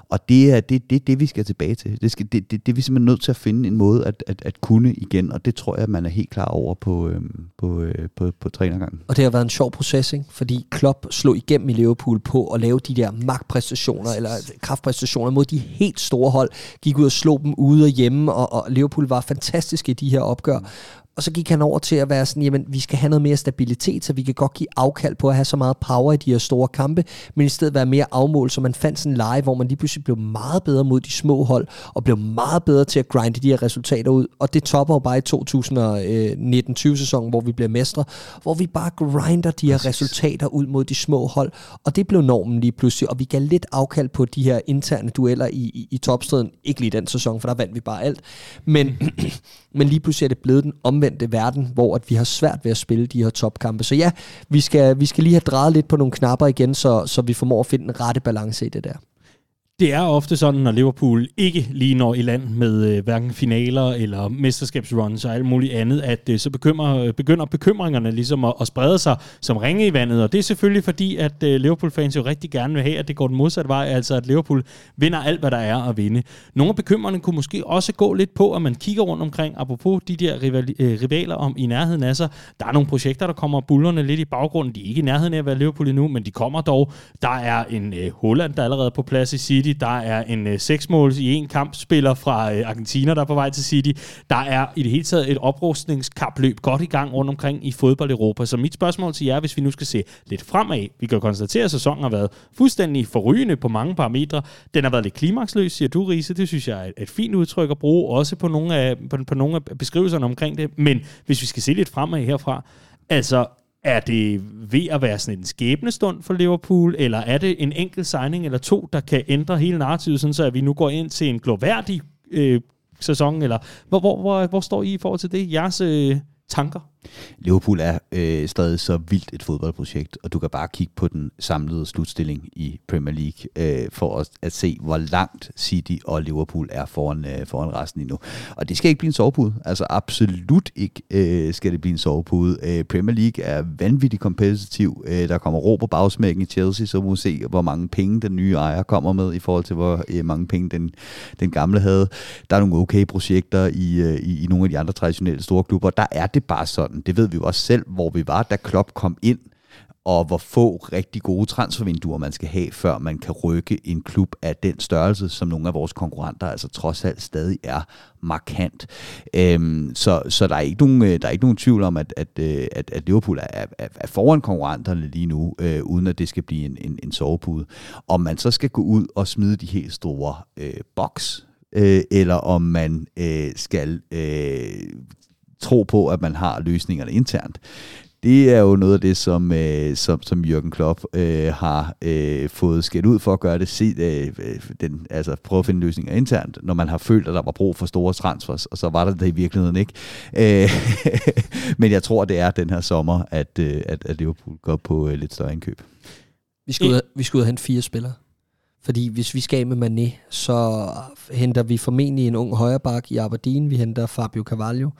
Og det er det, det, det vi skal tilbage til. Det, skal, det, det, det er vi simpelthen nødt til at finde en måde at, at, at kunne igen, og det tror jeg, man er helt klar over på, øhm, på, øh, på, på trænergangen. Og det har været en sjov proces, ikke? fordi Klopp slog igennem i Liverpool på at lave de der magtpræstationer, eller kraftpræstationer mod de helt store hold. Gik ud og slog dem ude og hjemme, og, og Liverpool var fantastiske i de her opgør. Og så gik han over til at være sådan, jamen vi skal have noget mere stabilitet, så vi kan godt give afkald på at have så meget power i de her store kampe, men i stedet være mere afmål, så man fandt sådan en leje, hvor man lige pludselig blev meget bedre mod de små hold, og blev meget bedre til at grinde de her resultater ud. Og det topper jo bare i 2019-20 sæsonen, hvor vi bliver mestre, hvor vi bare grinder de her resultater ud mod de små hold. Og det blev normen lige pludselig, og vi gav lidt afkald på de her interne dueller i, i, i topstriden. Ikke lige den sæson, for der vandt vi bare alt. Men, men lige pludselig er det blevet den omvendte verden, hvor at vi har svært ved at spille de her topkampe. Så ja, vi skal, vi skal lige have drejet lidt på nogle knapper igen, så, så vi formår at finde den rette balance i det der. Det er ofte sådan, når Liverpool ikke lige når i land med øh, hverken finaler eller mesterskabsruns og alt muligt andet, at øh, så bekymrer, øh, begynder bekymringerne ligesom at, at sprede sig som ringe i vandet. Og det er selvfølgelig fordi, at øh, Liverpool-fans jo rigtig gerne vil have, at det går den modsatte vej, altså at Liverpool vinder alt, hvad der er at vinde. Nogle af bekymringerne kunne måske også gå lidt på, at man kigger rundt omkring, apropos de der rival, øh, rivaler om i nærheden af sig. Der er nogle projekter, der kommer bullerne lidt i baggrunden. De er ikke i nærheden af at være Liverpool endnu, men de kommer dog. Der er en øh, Holland, der er allerede på plads i City. Der er en øh, seksmåls i en kamp spiller fra øh, Argentina, der er på vej til City. Der er i det hele taget et oprustningskapløb godt i gang rundt omkring i fodbold Europa. Så mit spørgsmål til jer, hvis vi nu skal se lidt fremad. Vi kan konstatere, at sæsonen har været fuldstændig forrygende på mange parametre. Den har været lidt klimaksløs, siger du, Riese. Det synes jeg er et, et fint udtryk at bruge, også på nogle, af, på, på nogle af beskrivelserne omkring det. Men hvis vi skal se lidt fremad herfra, altså er det ved at være sådan en skæbnestund for Liverpool, eller er det en enkelt signing eller to, der kan ændre hele narrativet, sådan så at vi nu går ind til en gloværdig øh, sæson, eller hvor, hvor, hvor, hvor står I i forhold til det? Jeres øh, tanker? Liverpool er øh, stadig så vildt et fodboldprojekt, og du kan bare kigge på den samlede slutstilling i Premier League øh, for at, at se, hvor langt City og Liverpool er foran, øh, foran resten endnu. Og det skal ikke blive en sovepude. Altså absolut ikke øh, skal det blive en sovepude. Øh, Premier League er vanvittigt kompetitiv. Øh, der kommer ro på bagsmækken i Chelsea, så må vi se, hvor mange penge den nye ejer kommer med i forhold til, hvor øh, mange penge den, den gamle havde. Der er nogle okay projekter i, øh, i, i nogle af de andre traditionelle store klubber. Der er det bare sådan, sådan. Det ved vi jo også selv, hvor vi var, da Klopp kom ind, og hvor få rigtig gode transfervinduer man skal have, før man kan rykke en klub af den størrelse, som nogle af vores konkurrenter altså trods alt stadig er markant. Øhm, så så der, er ikke nogen, øh, der er ikke nogen tvivl om, at, at, øh, at, at Liverpool er, er, er foran konkurrenterne lige nu, øh, uden at det skal blive en, en, en sovepude. Om man så skal gå ud og smide de helt store øh, boks, øh, eller om man øh, skal øh, tro på, at man har løsningerne internt. Det er jo noget af det, som, øh, som, som Jürgen Klopp øh, har øh, fået skæld ud for at gøre det. Se, øh, den, altså prøve at finde løsninger internt, når man har følt, at der var brug for store transfers, og så var der det i virkeligheden ikke. Øh, men jeg tror, det er den her sommer, at, øh, at, at Liverpool går på øh, lidt større indkøb. Vi skal, ud, vi skal ud og hente fire spillere. Fordi hvis vi skal med Mané, så henter vi formentlig en ung højreback i Aberdeen. Vi henter Fabio Carvalho.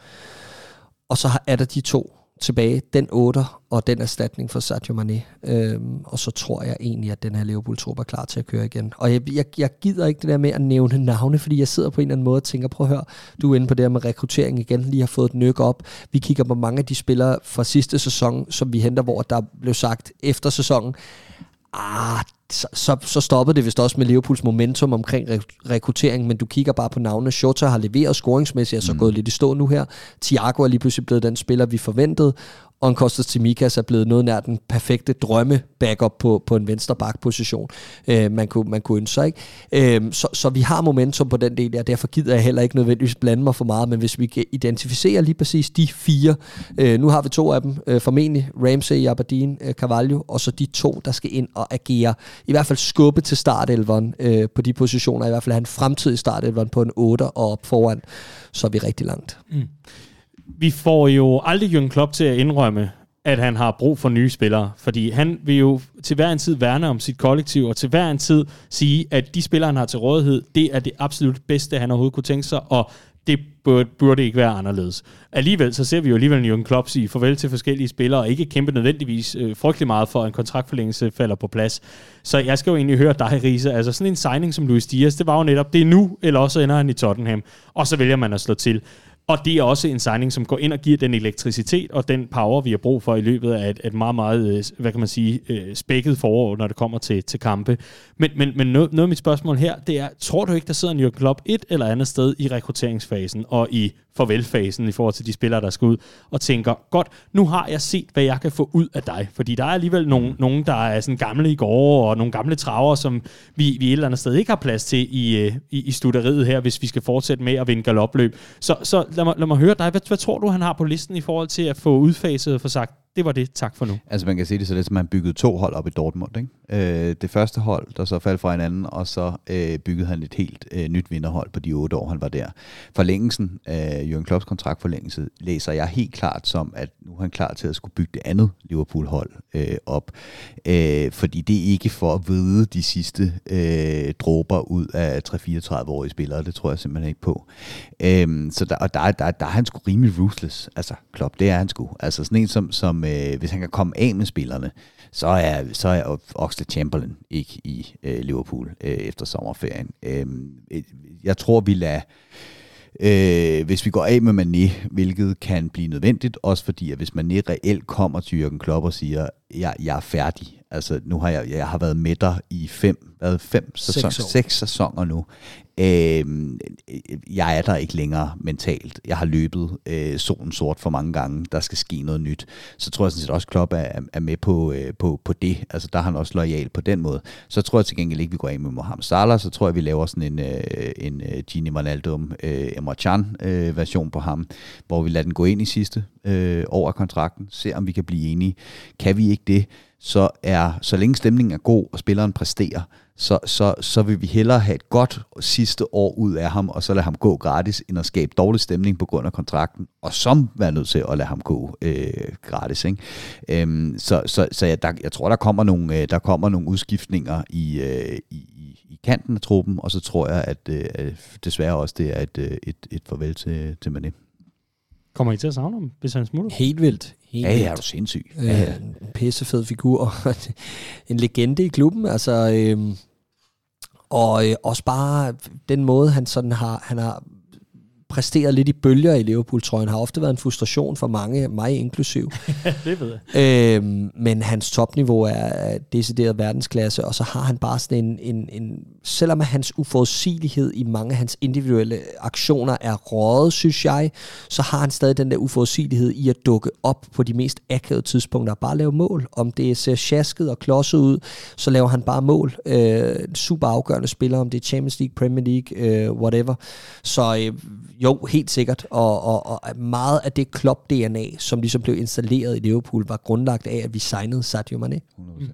Og så er der de to tilbage, den 8 og den erstatning for Sadio Mane. Øhm, og så tror jeg egentlig, at den her Liverpool-trup er klar til at køre igen. Og jeg, jeg, jeg gider ikke det der med at nævne navne, fordi jeg sidder på en eller anden måde og tænker, prøv at høre, du er inde på det her med rekruttering igen, lige har fået et nyk op. Vi kigger på mange af de spillere fra sidste sæson, som vi henter, hvor der blev sagt efter sæsonen, ah, så, så, så stoppede det vist også med Liverpools momentum omkring re- rekruttering, men du kigger bare på navnene. Shota har leveret scoringsmæssigt, er så mm. gået lidt i stå nu her. Thiago er lige pludselig blevet den spiller, vi forventede og en Kostas Timikas er blevet noget nær den perfekte drømme backup på, på en venstre position øh, man, kunne, man kunne ønske sig. Ikke? Øh, så, så vi har momentum på den del, og derfor gider jeg heller ikke nødvendigvis blande mig for meget, men hvis vi kan identificere lige præcis de fire, øh, nu har vi to af dem, øh, formentlig Ramsey, Aberdeen, øh, Carvalho, og så de to, der skal ind og agere, i hvert fald skubbe til startelveren øh, på de positioner, i hvert fald have en fremtidig startelveren på en 8 og op foran, så er vi rigtig langt. Mm. Vi får jo aldrig Jürgen Klopp til at indrømme, at han har brug for nye spillere. Fordi han vil jo til hver en tid værne om sit kollektiv, og til hver en tid sige, at de spillere, han har til rådighed, det er det absolut bedste, han overhovedet kunne tænke sig, og det burde, burde ikke være anderledes. Alligevel så ser vi jo alligevel Jürgen Klopp sige farvel til forskellige spillere, og ikke kæmpe nødvendigvis øh, frygtelig meget for, at en kontraktforlængelse falder på plads. Så jeg skal jo egentlig høre dig, Riese. Altså sådan en signing som Luis Diaz, det var jo netop, det er nu, eller også ender han i Tottenham, og så vælger man at slå til. Og det er også en signing, som går ind og giver den elektricitet og den power, vi har brug for i løbet af et, et meget, meget, øh, hvad kan man sige, øh, spækket forår, når det kommer til, til kampe. Men, men, men noget, noget af mit spørgsmål her, det er, tror du ikke, der sidder en Jürgen Klopp et eller andet sted i rekrutteringsfasen og i farvelfasen i forhold til de spillere, der skal ud, og tænker, godt, nu har jeg set, hvad jeg kan få ud af dig. Fordi der er alligevel nogen, nogen der er sådan gamle i går, og nogle gamle traver, som vi, vi et eller andet sted ikke har plads til i, øh, i, i studeriet her, hvis vi skal fortsætte med at vinde galopløb. Så, så lad, mig, lad mig høre dig, hvad, hvad tror du, han har på listen i forhold til at få udfaset og få sagt, det var det. Tak for nu. Altså man kan sige det så lidt, som man byggede to hold op i Dortmund. Ikke? Øh, det første hold, der så faldt fra hinanden, og så øh, byggede han et helt øh, nyt vinderhold på de otte år, han var der. Forlængelsen af Jürgen Klopps kontraktforlængelse læser jeg helt klart som, at nu er han klar til at skulle bygge det andet Liverpool-hold øh, op. Øh, fordi det er ikke for at vide de sidste øh, dråber ud af 3-34-årige spillere. Det tror jeg simpelthen ikke på. Øh, så der, og der, der, der er han sgu rimelig ruthless. Altså, Klopp, det er han sgu. Altså sådan en som, som øh, hvis han kan komme af med spillerne, så er, så er Oxley Chamberlain ikke i øh, Liverpool øh, efter sommerferien. Øh, jeg tror, vi lader øh, hvis vi går af med Mané, hvilket kan blive nødvendigt, også fordi, at hvis Mané reelt kommer til Jürgen Klopp og siger, jeg, jeg er færdig, altså nu har jeg, jeg har været med dig i fem, hvad, fem sæsoner, seks, seks sæsoner nu. Øh, jeg er der ikke længere mentalt. Jeg har løbet øh, solen sort for mange gange. Der skal ske noget nyt. Så tror jeg sådan set også, Klopp er, er med på, øh, på, på det. Altså der er han også lojal på den måde. Så tror jeg til gengæld ikke, vi går af med Mohamed Salah. Så tror jeg, vi laver sådan en, øh, en øh, Gini Wijnaldum, øh, Emre Can øh, version på ham, hvor vi lader den gå ind i sidste øh, år af kontrakten. Se om vi kan blive enige. Kan vi ikke det, så er så længe stemningen er god, og spilleren præsterer, så, så, så vil vi hellere have et godt sidste år ud af ham, og så lade ham gå gratis, end at skabe dårlig stemning på grund af kontrakten, og som være nødt til at lade ham gå øh, gratis. Ikke? Øhm, så så, så jeg, der, jeg tror, der kommer nogle, øh, der kommer nogle udskiftninger i, øh, i, i kanten af truppen, og så tror jeg, at øh, desværre også det er et, øh, et, et farvel til, til Manet. Kommer I til at savne ham, hvis han smutter? Helt vildt. Helt ja, ja, er du sindssyg. Øh, ja, En pissefed figur. en legende i klubben. Altså, øh, og øh, også bare den måde, han sådan har, han har præsteret lidt i bølger i Liverpool-trøjen, har ofte været en frustration for mange, mig inklusiv. det ved jeg. Øhm, men hans topniveau er decideret verdensklasse, og så har han bare sådan en, en, en selvom hans uforudsigelighed i mange af hans individuelle aktioner er rådet, synes jeg, så har han stadig den der uforudsigelighed i at dukke op på de mest akavede tidspunkter og bare lave mål. Om det ser sjasket og klodset ud, så laver han bare mål. Øh, super afgørende spiller, om det er Champions League, Premier League, øh, whatever. Så øh, jo, helt sikkert. Og, og, og meget af det Klopp-DNA, som ligesom blev installeret i Liverpool, var grundlagt af, at vi signede Sadio Mane. 100%. Mm.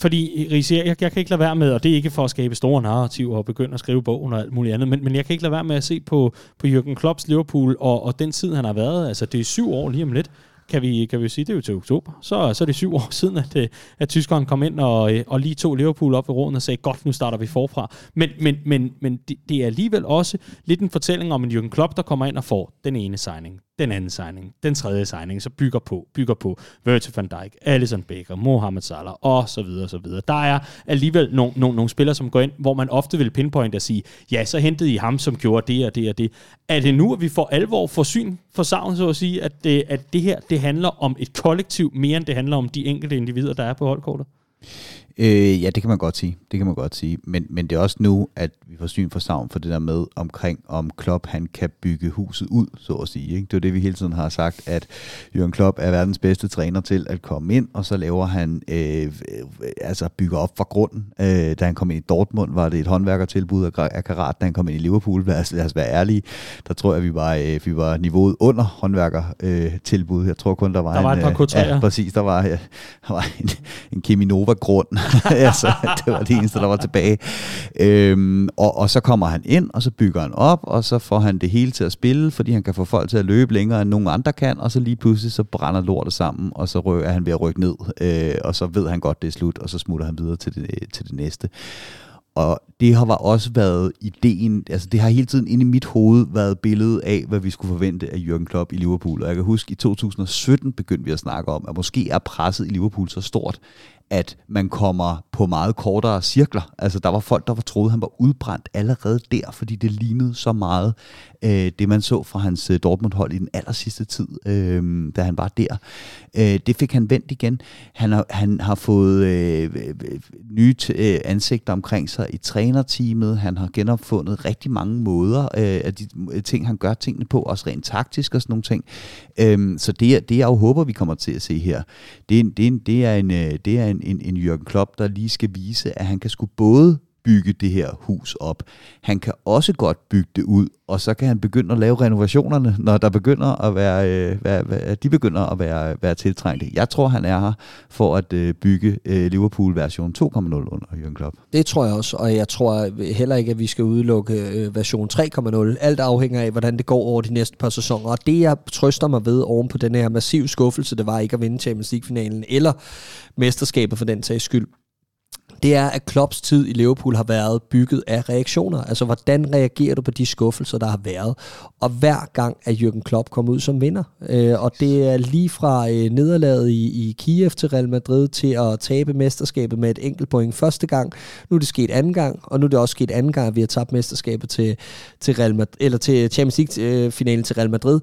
Fordi, Riese, jeg, jeg kan ikke lade være med, og det er ikke for at skabe store narrativer og begynde at skrive bogen og alt muligt andet, men, men jeg kan ikke lade være med at se på, på Jürgen Klopps Liverpool og, og den tid, han har været. Altså, det er syv år lige om lidt kan vi, kan vi sige, det er jo til oktober. Så, så er det syv år siden, at, øh, at tyskeren kom ind og, øh, og lige tog Liverpool op ved råden og sagde, godt, nu starter vi forfra. Men, men, men, men det, det er alligevel også lidt en fortælling om en Jürgen Klopp, der kommer ind og får den ene signing, den anden signing, den tredje signing, så bygger på, bygger på Virgil van Dijk, Alisson Becker, Mohamed Salah og så videre, og så videre. Der er alligevel nogle, nogle, nogle spillere, som går ind, hvor man ofte vil pinpointe og sige, ja, så hentede I ham, som gjorde det og det og det. Er det nu, at vi får alvor for syn for savn, så at sige, at det, at det her, det handler om et kollektiv mere, end det handler om de enkelte individer, der er på holdkortet? Øh, ja, det kan man godt sige. Det kan man godt sige. Men, men det er også nu, at vi får syn for savn for det der med omkring, om Klopp han kan bygge huset ud, så at sige. Ikke? Det er det, vi hele tiden har sagt, at Jürgen Klopp er verdens bedste træner til at komme ind, og så laver han, øh, øh, altså bygger op fra grunden. Øh, da han kom ind i Dortmund, var det et håndværkertilbud af Karat. Da han kom ind i Liverpool, lad os, lad os være ærlige, der tror jeg, vi var, øh, vi var niveauet under håndværkertilbud. Øh, jeg tror kun, der var, der var en, et par øh, ja, præcis, der var, ja, der var en, en Keminova-grund. altså, det var det eneste, der var tilbage. Øhm, og, og så kommer han ind, og så bygger han op, og så får han det hele til at spille, fordi han kan få folk til at løbe længere, end nogen andre kan, og så lige pludselig så brænder lortet sammen, og så er han ved at rykke ned, øh, og så ved han godt, det er slut, og så smutter han videre til det, øh, til det næste. Og det har var også været ideen, altså det har hele tiden inde i mit hoved været billedet af, hvad vi skulle forvente af Jürgen Klopp i Liverpool. Og jeg kan huske, i 2017 begyndte vi at snakke om, at måske er presset i Liverpool så stort, at man kommer på meget kortere cirkler. Altså der var folk, der var troede, han var udbrændt allerede der, fordi det lignede så meget øh, det, man så fra hans øh, Dortmund-hold i den aller sidste tid, øh, da han var der. Øh, det fik han vendt igen. Han har, han har fået øh, øh nye øh, ansigter omkring sig i trænerteamet. Han har genopfundet rigtig mange måder øh, af de øh, ting, han gør tingene på, også rent taktisk og sådan nogle ting. Øh, så det, det jeg jo håber, vi kommer til at se her, det, det, det er en, det er en, øh, en, en Jürgen Klopp, der lige skal vise, at han kan sgu både bygge det her hus op. Han kan også godt bygge det ud, og så kan han begynde at lave renovationerne, når der begynder at være, øh, være, være de begynder at være, være tiltrængte. Jeg tror, han er her for at øh, bygge øh, Liverpool version 2.0 under Jürgen Klopp. Det tror jeg også, og jeg tror heller ikke, at vi skal udelukke øh, version 3.0. Alt afhænger af, hvordan det går over de næste par sæsoner. Og det, jeg trøster mig ved oven på den her massiv skuffelse, det var ikke at vinde Champions League-finalen, eller mesterskabet for den sags skyld, det er, at Klopps tid i Liverpool har været bygget af reaktioner. Altså, hvordan reagerer du på de skuffelser, der har været? Og hver gang er Jürgen Klopp kommet ud som vinder. Øh, og det er lige fra øh, nederlaget i, i Kiev til Real Madrid til at tabe mesterskabet med et enkelt point første gang. Nu er det sket anden gang, og nu er det også sket anden gang, at vi har tabt mesterskabet til, til, Real Madrid, eller til Champions League-finalen øh, til Real Madrid.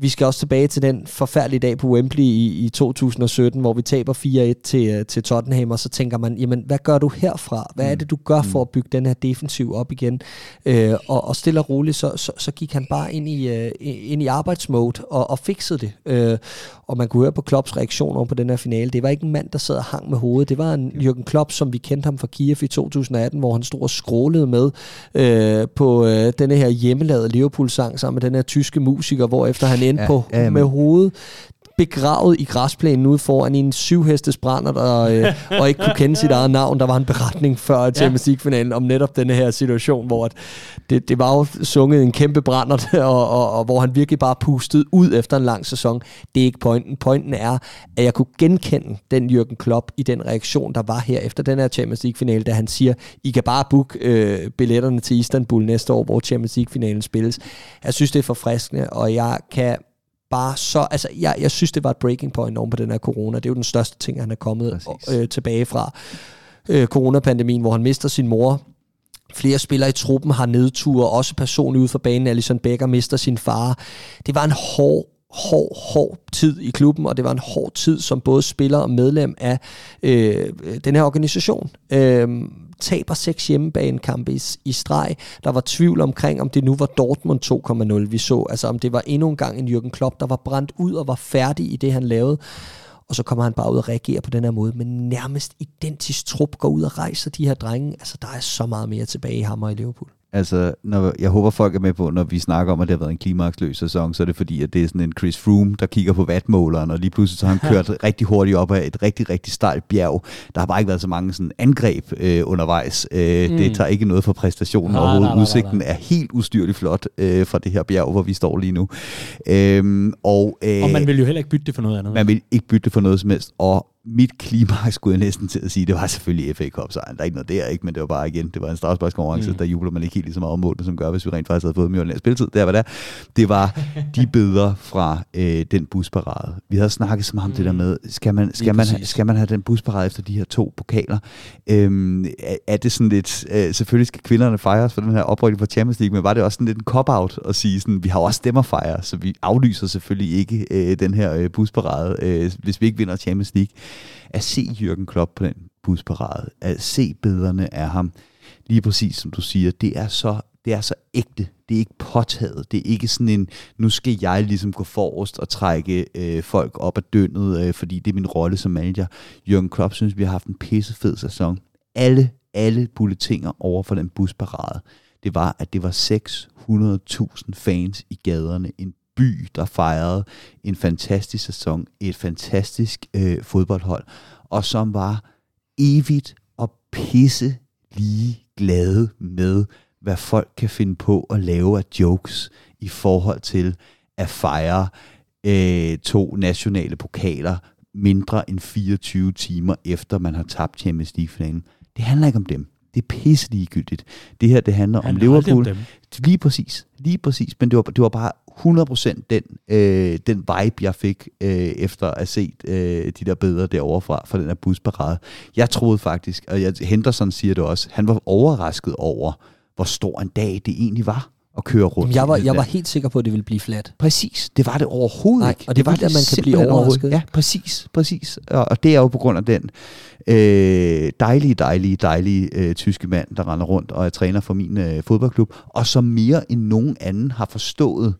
Vi skal også tilbage til den forfærdelige dag på Wembley i, i 2017, hvor vi taber 4-1 til, øh, til Tottenham, og så tænker man, jamen, hvad gør du herfra? Hvad er det, du gør for at bygge den her defensiv op igen? Øh, og, og stille og roligt, så, så, så gik han bare ind i, uh, ind i arbejdsmode og, og fikset det. Øh, og man kunne høre på Klopps reaktioner på den her finale. Det var ikke en mand, der sad og hang med hovedet. Det var en Jürgen Klopp, som vi kendte ham fra Kiev i 2018, hvor han stod og skrålede med øh, på øh, denne her hjemmelavede Liverpool-sang sammen med den her tyske musiker, hvor efter han endte ja, på ja, med hovedet begravet i græsplænen ude foran en syvhestes brænder, der, øh, og ikke kunne kende sit eget navn. Der var en beretning før Champions League-finalen om netop denne her situation, hvor at det, det var jo sunget en kæmpe brænder, og, og, og hvor han virkelig bare pustede ud efter en lang sæson. Det er ikke pointen. Pointen er, at jeg kunne genkende den Jürgen Klopp i den reaktion, der var her efter den her Champions League-finale, da han siger, I kan bare booke øh, billetterne til Istanbul næste år, hvor Champions League-finalen spilles. Jeg synes, det er forfriskende, og jeg kan bare så, altså jeg, jeg synes, det var et breaking point oven på den her corona. Det er jo den største ting, han er kommet øh, tilbage fra øh, coronapandemien, hvor han mister sin mor. Flere spillere i truppen har nedture, også personligt ud for banen. Alison Becker mister sin far. Det var en hård hård, hård tid i klubben, og det var en hård tid som både spiller og medlem af øh, den her organisation. Øh, taber seks hjemmebanekampe i, i streg. Der var tvivl omkring, om det nu var Dortmund 2.0, vi så. Altså om det var endnu en gang en Jürgen Klopp, der var brændt ud og var færdig i det, han lavede. Og så kommer han bare ud og reagerer på den her måde. Men nærmest identisk trup går ud og rejser de her drenge. Altså der er så meget mere tilbage i hammer i Liverpool. Altså, når, jeg håber, folk er med på, når vi snakker om, at det har været en klimaksløs sæson, så er det fordi, at det er sådan en Chris Froome, der kigger på vatmåleren, og lige pludselig så har han kørt rigtig hurtigt op ad et rigtig, rigtig stejlt bjerg. Der har bare ikke været så mange sådan angreb øh, undervejs. Øh, mm. Det tager ikke noget for præstationen nej, overhovedet. Nej, nej, Udsigten er helt ustyrligt flot øh, fra det her bjerg, hvor vi står lige nu. Øh, og, øh, og man vil jo heller ikke bytte det for noget andet. Man vil ikke bytte det for noget som helst. Og mit klima, skulle jeg næsten til at sige, det var selvfølgelig FA Cup sejren. Der er ikke noget der, ikke? men det var bare igen, det var en strafsparkskonkurrence, mm. der jubler man ikke helt lige så meget om målet, som gør, hvis vi rent faktisk havde fået mere spilletid. Det var der. Det var de billeder fra øh, den busparade. Vi havde snakket så meget om mm. det der mm. med, skal man, skal, man, skal man have den busparade efter de her to pokaler? Øhm, er, er det sådan lidt, øh, selvfølgelig skal kvinderne fejres for den her oprykning for Champions League, men var det også sådan lidt en cop-out at sige sådan, vi har også stemmer fejre, så vi aflyser selvfølgelig ikke øh, den her øh, busparade, øh, hvis vi ikke vinder Champions League at se Jürgen Klopp på den busparade. At se billederne af ham, lige præcis som du siger, det er så, det er så ægte. Det er ikke påtaget. Det er ikke sådan en, nu skal jeg ligesom gå forrest og trække øh, folk op af dønnet, øh, fordi det er min rolle som manager. Jørgen Klopp synes, vi har haft en pissefed sæson. Alle, alle bulletinger over for den busparade, det var, at det var 600.000 fans i gaderne. En by, der fejrede en fantastisk sæson, et fantastisk øh, fodboldhold, og som var evigt og pisse lige glade med, hvad folk kan finde på at lave af jokes i forhold til at fejre øh, to nationale pokaler mindre end 24 timer efter man har tabt Champions League-finalen. Det handler ikke om dem. Det er pisse ligegyldigt. Det her, det handler Han om Liverpool. dem. Lige præcis. Lige præcis. Men det var, det var bare 100% den, øh, den vibe, jeg fik øh, efter at have set øh, de der billeder derovre fra, fra den her busparade. Jeg troede faktisk, og jeg, Henderson siger det også, han var overrasket over, hvor stor en dag det egentlig var at køre rundt. Jamen, jeg, var, det jeg var helt sikker på, at det ville blive flat. Præcis, det var det overhovedet Nej, ikke. og det er var vildt, at man kan blive overrasket. Ja, præcis, præcis. Og, og det er jo på grund af den øh, dejlige, dejlige, dejlige øh, tyske mand, der render rundt og er træner for min øh, fodboldklub, og som mere end nogen anden har forstået,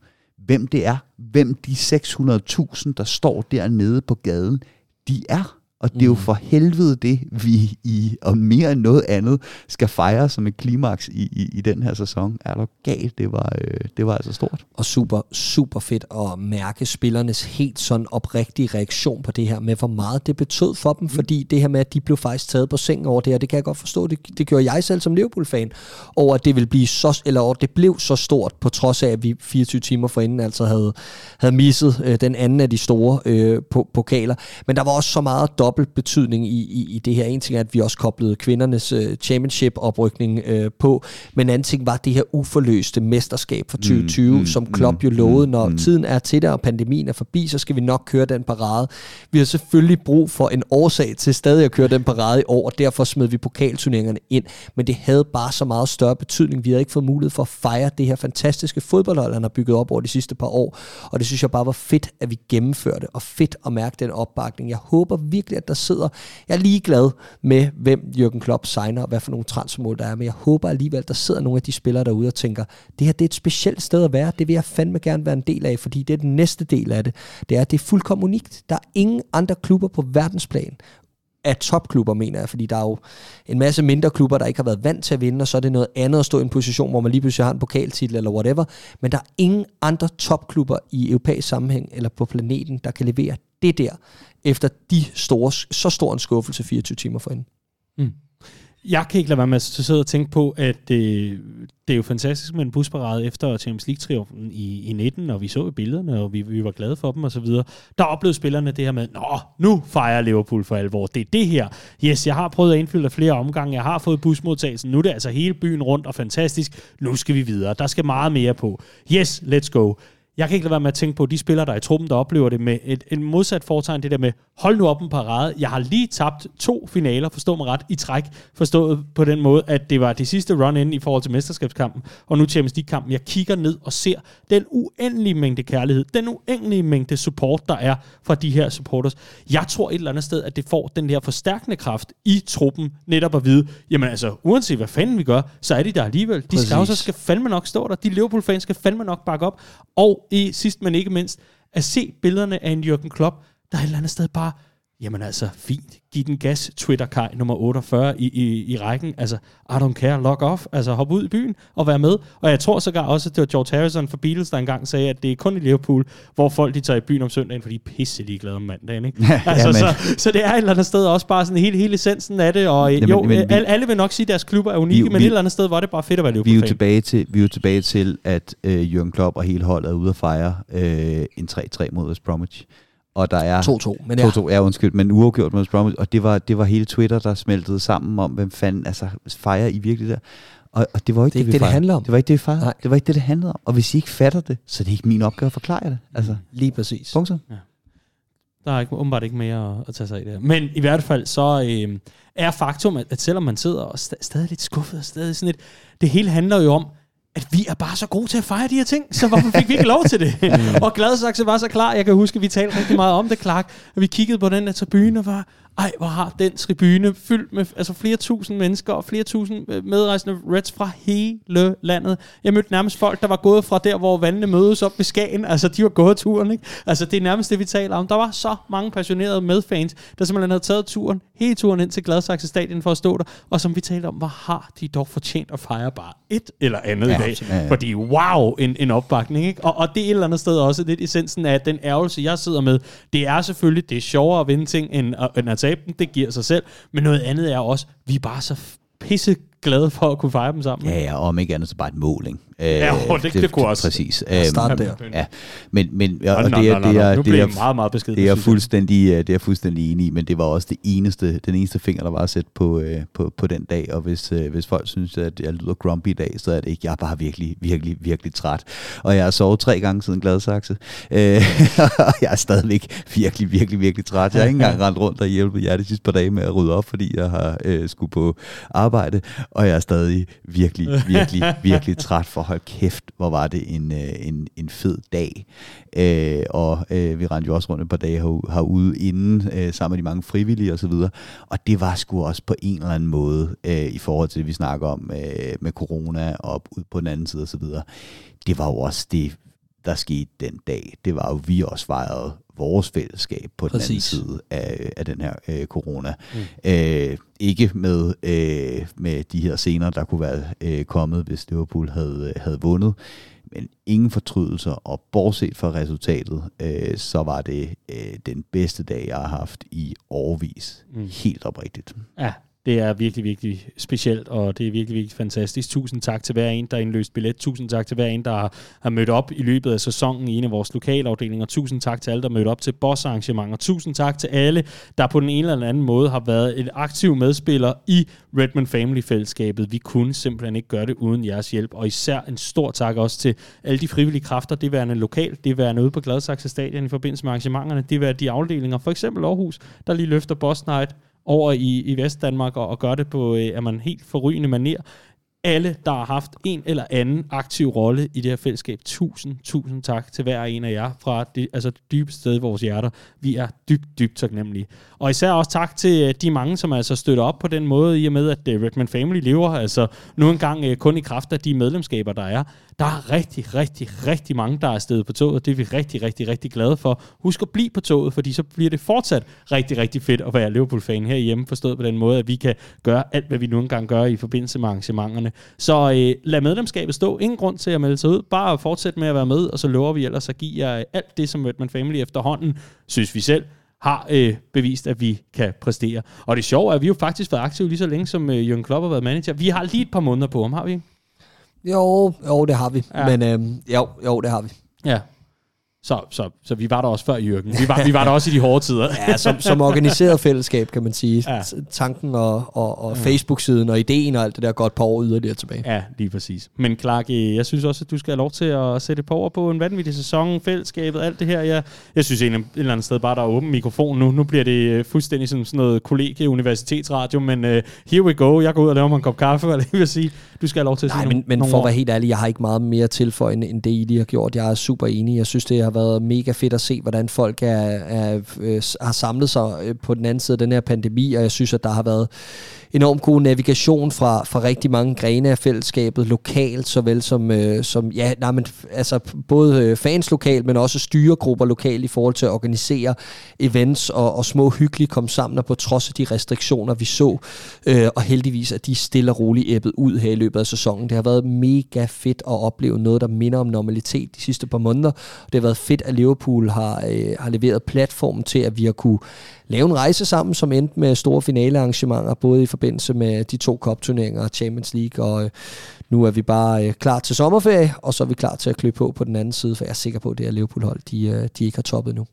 hvem det er, hvem de 600.000, der står dernede på gaden, de er. Og det er jo Mm. for helvede det, vi i, og mere end noget andet, skal fejre som et klimaks i, i, i den her sæson. Er du galt? Det var, øh, det var altså stort. Og super, super fedt at mærke spillernes helt sådan oprigtige reaktion på det her, med hvor meget det betød for dem, fordi det her med, at de blev faktisk taget på sengen over det her, det kan jeg godt forstå, det, det gjorde jeg selv som Liverpool-fan, over at det ville blive så, eller over det blev så stort, på trods af, at vi 24 timer forinden altså havde, havde misset øh, den anden af de store øh, po- pokaler. Men der var også så meget dobbelt betydning i, i, i det her. En ting er, at vi også koblede kvindernes øh, championship-oprykning øh, på, men en anden ting var det her uforløste mesterskab for 2020, mm, mm, som Klopp jo mm, lovede, mm, når mm. tiden er til det, og pandemien er forbi, så skal vi nok køre den parade. Vi har selvfølgelig brug for en årsag til stadig at køre den parade i år, og derfor smed vi pokalturneringerne ind, men det havde bare så meget større betydning. Vi havde ikke fået mulighed for at fejre det her fantastiske fodboldhold, han har bygget op over de sidste par år, og det synes jeg bare var fedt, at vi gennemførte, og fedt at mærke den opbakning. Jeg håber virkelig, at der sidder, jeg er ligeglad med, hvem Jürgen Klopp signer, og hvad for nogle transfermål der er, men jeg håber alligevel, der sidder nogle af de spillere derude og tænker, det her det er et specielt sted at være, det vil jeg fandme gerne være en del af, fordi det er den næste del af det. Det er, at det er fuldkommen unikt. Der er ingen andre klubber på verdensplan, af topklubber, mener jeg, fordi der er jo en masse mindre klubber, der ikke har været vant til at vinde, og så er det noget andet at stå i en position, hvor man lige pludselig har en pokaltitel eller whatever, men der er ingen andre topklubber i europæisk sammenhæng eller på planeten, der kan levere det der, efter de store, så stor en skuffelse 24 timer forinden. Mm. Jeg kan ikke lade være med at sidde og tænke på, at øh, det er jo fantastisk med en busparade efter Champions League-triumfen i, i 19, og vi så i billederne, og vi, vi var glade for dem og så videre. Der oplevede spillerne det her med, nå, nu fejrer Liverpool for alvor. Det er det her. Yes, jeg har prøvet at indfylde flere omgange. Jeg har fået busmodtagelsen. Nu er det altså hele byen rundt og fantastisk. Nu skal vi videre. Der skal meget mere på. Yes, let's go. Jeg kan ikke lade være med at tænke på de spillere, der er i truppen, der oplever det med et, et modsat foretegn, det der med, hold nu op en parade. Jeg har lige tabt to finaler, forstå mig ret, i træk, forstået på den måde, at det var det sidste run-in i forhold til mesterskabskampen, og nu Champions League-kampen. Jeg kigger ned og ser den uendelige mængde kærlighed, den uendelige mængde support, der er fra de her supporters. Jeg tror et eller andet sted, at det får den her forstærkende kraft i truppen, netop at vide, jamen altså, uanset hvad fanden vi gør, så er de der alligevel. De Præcis. scouser skal fandme nok stå der, de Liverpool-fans skal fandme nok bakke op, og i sidst men ikke mindst, at se billederne af en Jürgen Klopp, der et eller andet sted bare, jamen altså, fint, giv den gas, Twitter-kaj nummer 48 i, i, i rækken, altså, I don't care, log off, altså hop ud i byen og vær med, og jeg tror sågar også, at det var George Harrison fra Beatles, der engang sagde, at det er kun i Liverpool, hvor folk de tager i byen om søndagen, fordi de er pisse ligeglade om mandagen, ikke? altså, Jamen. så, så det er et eller andet sted også bare sådan hele, hele essensen af det, og Jamen, jo, men vi- alle, vil nok sige, at deres klubber er unikke, Vi- men vi- et eller andet sted var det bare fedt at være Vi er jo tilbage til, vi er jo tilbage til at øh, Jørgen Klopp og hele holdet er ude at fejre øh, en 3-3 mod West Bromwich. Og der er 2-2, men ja. 2-2, ja undskyld, men uafgjort mod Bromwich. Og det var, det var hele Twitter, der smeltede sammen om, hvem fanden, altså fejrer I virkelig der? Og, og det var ikke Det er det, ikke det, det fejrede. handler om. Det var ikke det, vi fejrede. Nej. Det var ikke det, det handlede om. Og hvis I ikke fatter det, så er det ikke min opgave at forklare jer det. Altså, Lige præcis. punktum. Der er ikke, åbenbart ikke mere at, at tage sig af det her. Men i hvert fald så øh, er faktum, at, at selvom man sidder og st- stadig lidt skuffet og stadig sådan lidt, det hele handler jo om, at vi er bare så gode til at fejre de her ting, så hvorfor fik vi ikke lov til det? og Gladsaxe var så klar, jeg kan huske, at vi talte rigtig meget om det, Clark, og vi kiggede på den der tribune og var, ej, hvor har den tribune fyldt med altså flere tusind mennesker og flere tusind øh, medrejsende Reds fra hele landet. Jeg mødte nærmest folk, der var gået fra der, hvor vandene mødes op ved Skagen. Altså, de var gået turen, ikke? Altså, det er nærmest det, vi taler om. Der var så mange passionerede medfans, der simpelthen havde taget turen, hele turen ind til Gladsaxe Stadion for at stå der, og som vi talte om, hvor har de dog fortjent at fejre bare et eller andet ja, i dag. Ja, ja. Fordi wow, en, en opbakning, ikke? Og, og det er et eller andet sted også lidt essensen af den ærgelse, jeg sidder med. Det er selvfølgelig, det er sjovere at vinde ting, end, end at tabe. Det giver sig selv. Men noget andet er også, vi er bare så pisse glade for at kunne fejre dem sammen. Ja, ja, og om ikke andet så bare et mål, ikke? Ja, det, det, det kunne også. Præcis. Start øhm, der. Ja, men, men og, og det er, det er, det er, meget, meget beskeden. Det er, fuldstændig, øh, det er fuldstændig enig i, men det var også det eneste, den eneste finger, der var at sætte på, øh, på, på den dag, og hvis, øh, hvis folk synes, at jeg lyder grumpy i dag, så er det ikke. Jeg er bare virkelig, virkelig, virkelig træt. Og jeg har sovet tre gange siden Gladsaxe. jeg er stadigvæk virkelig, virkelig, virkelig træt. Jeg har ikke engang rendt rundt og hjulpet jer de sidste par dage med at rydde op, fordi jeg har øh, skulle på arbejde, og jeg er stadig virkelig, virkelig, virkelig træt for hold kæft, hvor var det en, øh, en, en fed dag. Øh, og øh, vi rendte jo også rundt et par dage her, herude inden, øh, sammen med de mange frivillige osv. Og, og det var sgu også på en eller anden måde, øh, i forhold til det, vi snakker om øh, med corona og ud på den anden side osv. Det var jo også det, der skete den dag. Det var jo, vi også fejrede vores fællesskab på Præcis. den anden side af, af den her øh, corona. Mm. Øh, ikke med, øh, med de her scener, der kunne være øh, kommet, hvis Liverpool havde, havde vundet, men ingen fortrydelser, og bortset fra resultatet, øh, så var det øh, den bedste dag, jeg har haft i årvis. Mm. Helt oprigtigt. Ja, det er virkelig, virkelig specielt, og det er virkelig, virkelig fantastisk. Tusind tak til hver en, der har indløst billet. Tusind tak til hver en, der har, har mødt op i løbet af sæsonen i en af vores lokalafdelinger. Tusind tak til alle, der mødte op til bossarrangementer. Tusind tak til alle, der på den ene eller anden måde har været en aktiv medspiller i Redmond Family-fællesskabet. Vi kunne simpelthen ikke gøre det uden jeres hjælp, og især en stor tak også til alle de frivillige kræfter, det værende lokalt, det værende ude på Gladsaxe Stadion i forbindelse med arrangementerne, det værende de afdelinger, for eksempel Aarhus, der lige løfter Boss Night, over i, i Vestdanmark og, og gør det på øh, er man helt forrygende maner. Alle, der har haft en eller anden aktiv rolle i det her fællesskab, tusind, tusind tak til hver en af jer fra det, altså det dybeste sted i vores hjerter. Vi er dybt, dybt taknemmelige. Og især også tak til øh, de mange, som altså støtter op på den måde, i og med, at øh, Redman Family lever altså nu engang øh, kun i kraft af de medlemskaber, der er. Der er rigtig, rigtig, rigtig mange, der er afsted på toget. Det er vi rigtig, rigtig, rigtig glade for. Husk at blive på toget, fordi så bliver det fortsat rigtig, rigtig fedt at være Liverpool-fan herhjemme, forstået på den måde, at vi kan gøre alt, hvad vi nu engang gør i forbindelse med arrangementerne. Så øh, lad medlemskabet stå. Ingen grund til at melde sig ud. Bare fortsæt med at være med, og så lover vi ellers at give jer øh, alt det, som Redman Family efterhånden, synes vi selv, har øh, bevist, at vi kan præstere. Og det sjove er, at vi jo faktisk været aktive lige så længe, som øh, Jürgen Klopp har været manager. Vi har lige et par måneder på ham, har vi ikke? Jo, jo, det har vi. Ja. Men øhm, jo, jo, det har vi. Ja. Så, så, så vi var der også før Jørgen. Vi var, vi var der også i de hårde tider. ja, som, som organiseret fællesskab, kan man sige. Ja. Tanken og, og, og Facebook-siden og ideen og alt det der godt par år yderligere tilbage. Ja, lige præcis. Men Clark, jeg synes også, at du skal have lov til at sætte på over på en vanvittig sæson, fællesskabet, alt det her. Jeg, jeg synes en, et eller andet sted bare, der er åben mikrofon nu. Nu bliver det øh, fuldstændig som sådan noget kollegie-universitetsradio, men uh, here we go. Jeg går ud og laver mig en kop kaffe, eller jeg vil sige, du skal have lov til at Nej, sige men, nogle, men for at være helt ærlig, jeg har ikke meget mere tilføje, end det, I lige har gjort. Jeg er super enig. Jeg synes, det har været mega fedt at se, hvordan folk er, er, øh, er, har samlet sig øh, på den anden side af den her pandemi, og jeg synes, at der har været enormt god navigation fra, fra rigtig mange grene af fællesskabet, lokalt såvel som, øh, som ja, nej, men, altså, både øh, fans lokalt, men også styregrupper lokalt i forhold til at organisere events og, og små hyggelige kom sammen, og på trods af de restriktioner, vi så, øh, og heldigvis at de stille og roligt æbbet ud her i løbet af sæsonen. Det har været mega fedt at opleve noget, der minder om normalitet de sidste par måneder. Det har været fedt, at Liverpool har, øh, har leveret platformen til, at vi har kunne lave en rejse sammen, som endte med store finalearrangementer, både i forbindelse med de to kopturneringer, Champions League, og øh, nu er vi bare øh, klar til sommerferie, og så er vi klar til at klø på på den anden side, for jeg er sikker på, at det her Liverpool-hold, de, øh, de ikke har toppet nu.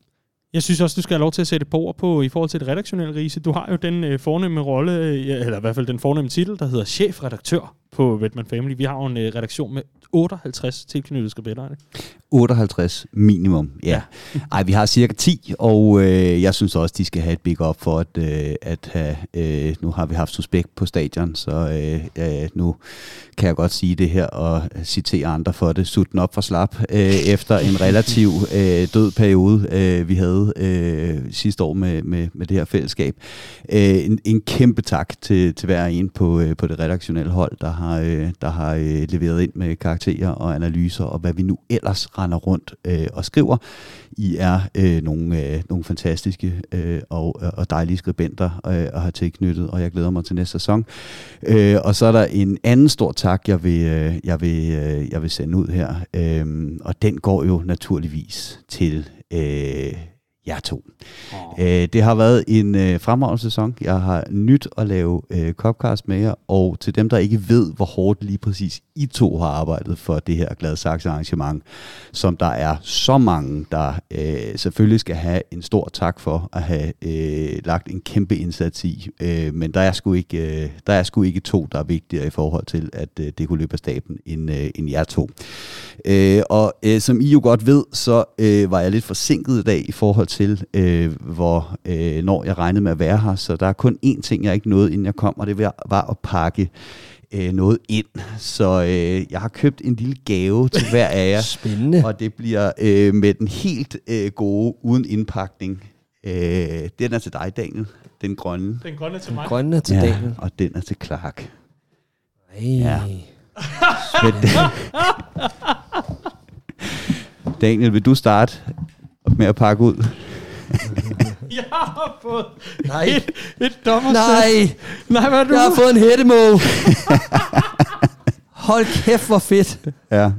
Jeg synes også, du skal have lov til at sætte på ord på i forhold til det redaktionelle rise. Du har jo den øh, fornemme rolle, øh, eller i hvert fald den fornemme titel, der hedder chefredaktør på Vetman Family. Vi har jo en øh, redaktion med 58 tilknyttede skribenter. er det? 58 minimum, ja. Ej, vi har cirka 10, og øh, jeg synes også, de skal have et big up for, at, øh, at have, øh, nu har vi haft suspekt på stadion, så øh, øh, nu kan jeg godt sige det her og citere andre for det. Sut den op for slap øh, efter en relativ øh, død periode, øh, vi havde øh, sidste år med, med, med det her fællesskab. Øh, en, en kæmpe tak til, til hver en på, øh, på det redaktionelle hold, der har, øh, der har øh, leveret ind med karakterer og analyser og hvad vi nu ellers render rundt øh, og skriver. I er øh, nogle, øh, nogle fantastiske øh, og, og dejlige skribenter øh, at have tilknyttet, og jeg glæder mig til næste sæson. Øh, og så er der en anden stor tak, jeg vil, øh, jeg vil, øh, jeg vil sende ud her, øh, og den går jo naturligvis til øh, jer to. Oh. Øh, det har været en øh, fremragende sæson. Jeg har nyt at lave øh, Copcast med jer, og til dem, der ikke ved, hvor hårdt lige præcis I to har arbejdet for det her Gladsaxe arrangement, som der er så mange, der øh, selvfølgelig skal have en stor tak for at have øh, lagt en kæmpe indsats i. Øh, men der er, sgu ikke, øh, der er sgu ikke to, der er vigtigere i forhold til, at øh, det kunne løbe af staben, end, øh, end jer to. Øh, og øh, som I jo godt ved, så øh, var jeg lidt forsinket i dag i forhold til, øh, hvor øh, når jeg regnede med at være her. Så der er kun én ting, jeg ikke nåede, inden jeg kom, og det var at pakke øh, noget ind. Så øh, jeg har købt en lille gave til hver af jer. Spændende. Og det bliver øh, med den helt øh, gode, uden indpakning. Øh, den er til dig, Daniel. Den grønne. Den grønne til mig. Grønne til ja, Daniel. og den er til Clark. Ej. Ja. Daniel, vil du starte med at pakke ud? Jeg har fået Nej. et, et dommersæt. Nej, Nej, hvad er du? jeg har fået en hættemåge. Hold kæft, hvor fedt. Ja,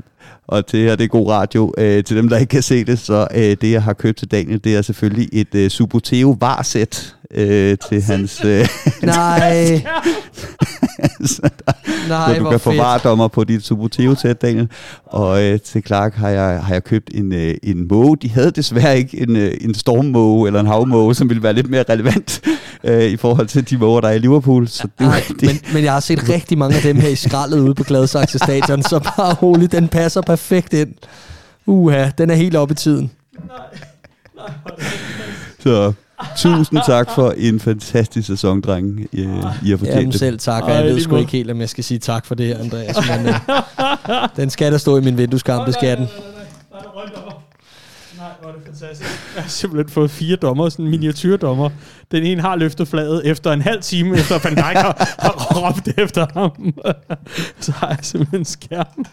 og det her det er god radio. Øh, til dem, der ikke kan se det, så øh, det, jeg har købt til Daniel, det er selvfølgelig et øh, Suboteo varsæt øh, til hans... Øh, Nej, så der, nej, så du kan få fedt. varedommer på dit Suboteo-sæt, Daniel. Og øh, til Clark har jeg, har jeg købt en, øh, en måge. De havde desværre ikke en, øh, en stormmåge eller en havmåge, som ville være lidt mere relevant øh, i forhold til de måger, der er i Liverpool. Så det, Nej, det, men, men jeg har set rigtig mange af dem her i skraldet ude på Gladsaxe Stadion, så bare roligt, den passer perfekt ind. Uha, den er helt oppe i tiden. så tusind tak for en fantastisk sæson, drenge. I, I har Jamen fortjent det. selv tak, og jeg ved sgu ikke helt, om jeg skal sige tak for det her, Andreas, men uh, den skal der stå i min vindueskamp, det skal den. Nej. Nej, hvor er det fantastisk. Jeg har simpelthen fået fire dommer, sådan miniatyrdommer. Den ene har løftet flaget efter en halv time, efter Van Dijk har, har råbt efter ham. Så har jeg simpelthen en skærm.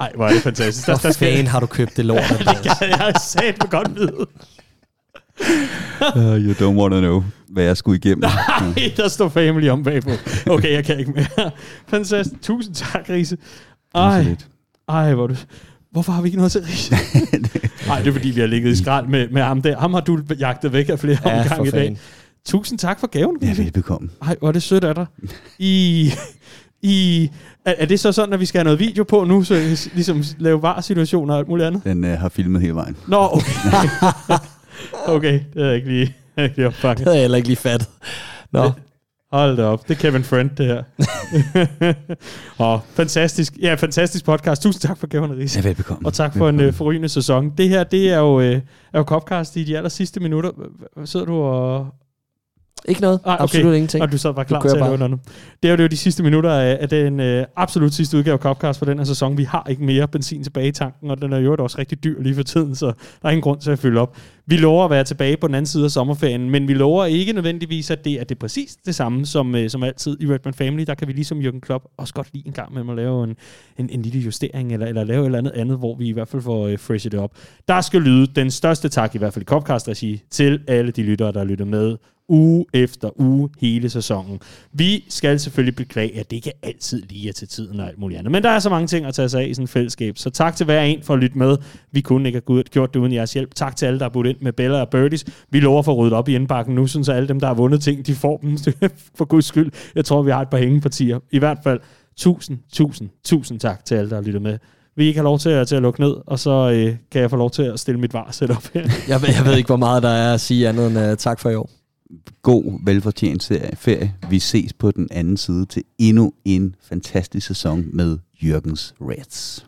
Ej, hvor er det fantastisk. Hvor fanden har du købt det lort, det Andreas? kan jeg sat på godt vide. Uh, you don't want to know, hvad jeg skulle igennem. Nej, der står family om bagpå. Okay, jeg kan ikke mere. Fantastisk. Tusind tak, Riese. Ej, ej, hvor er du... Hvorfor har vi ikke noget til Riese? Nej, det er fordi, vi har ligget i skrald med, med ham der. Ham har du jagtet væk af flere Ja, omgange i dag. Tusind tak for gaven. Ja, velbekomme. Ej, hvor er det sødt af dig. I, I, er, er det så sådan, at vi skal have noget video på nu, så ligesom lave var-situationer og alt muligt andet? Den uh, har filmet hele vejen. Nå, okay. okay, det havde jeg ikke lige, jeg ikke lige opfanget. Det havde jeg heller ikke lige fattet. Nå, Hold da op, det er Kevin Friend, det her. og fantastisk, ja, fantastisk podcast. Tusind tak for gaven, Riese. Ja, velbekomme. Og tak for en øh, forrygende sæson. Det her, det er jo, øh, er jo Copcast i de aller sidste minutter. H- h- Sidder du og... ikke noget. Ah, okay. Absolut ingenting. Og du sad bare klar til at bare. lave noget. Det er jo det er jo de sidste minutter af, af den øh, absolut sidste udgave af Copcast for den her sæson. Vi har ikke mere benzin tilbage i tanken, og den er jo også rigtig dyr lige for tiden, så der er ingen grund til at fylde op. Vi lover at være tilbage på den anden side af sommerferien, men vi lover ikke nødvendigvis, at det er det præcis det samme som, øh, som altid i Redman Family. Der kan vi ligesom Jürgen Klopp også godt lige en gang med at lave en, en, en lille justering, eller, eller lave et eller andet andet, hvor vi i hvert fald får øh, freshet det op. Der skal lyde den største tak, i hvert fald i Copcast-regi, til alle de lyttere, der lytter med uge efter uge hele sæsonen. Vi skal selvfølgelig beklage, at det ikke altid lige er til tiden og alt muligt andet. Men der er så mange ting at tage sig af i sådan et fællesskab. Så tak til hver en for at lytte med. Vi kunne ikke have gjort det uden jeres hjælp. Tak til alle, der har budt ind med Bella og Birdies. Vi lover for at rydde op i indbakken nu, så alle dem, der har vundet ting, de får dem for guds skyld. Jeg tror, vi har et par hængepartier. I hvert fald tusind, tusind, tusind tak til alle, der har lyttet med. Vi ikke har lov til at, til at lukke ned, og så øh, kan jeg få lov til at stille mit var op her. Jeg, ved- jeg ved ikke, hvor meget der er at sige andet end uh, tak for i år. god, velfortjent ferie. Vi ses på den anden side til endnu en fantastisk sæson med Jørgens Reds.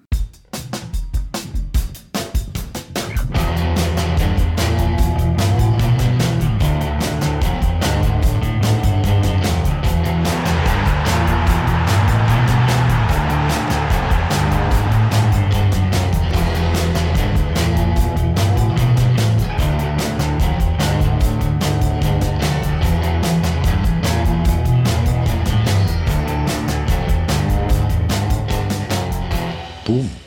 Boom.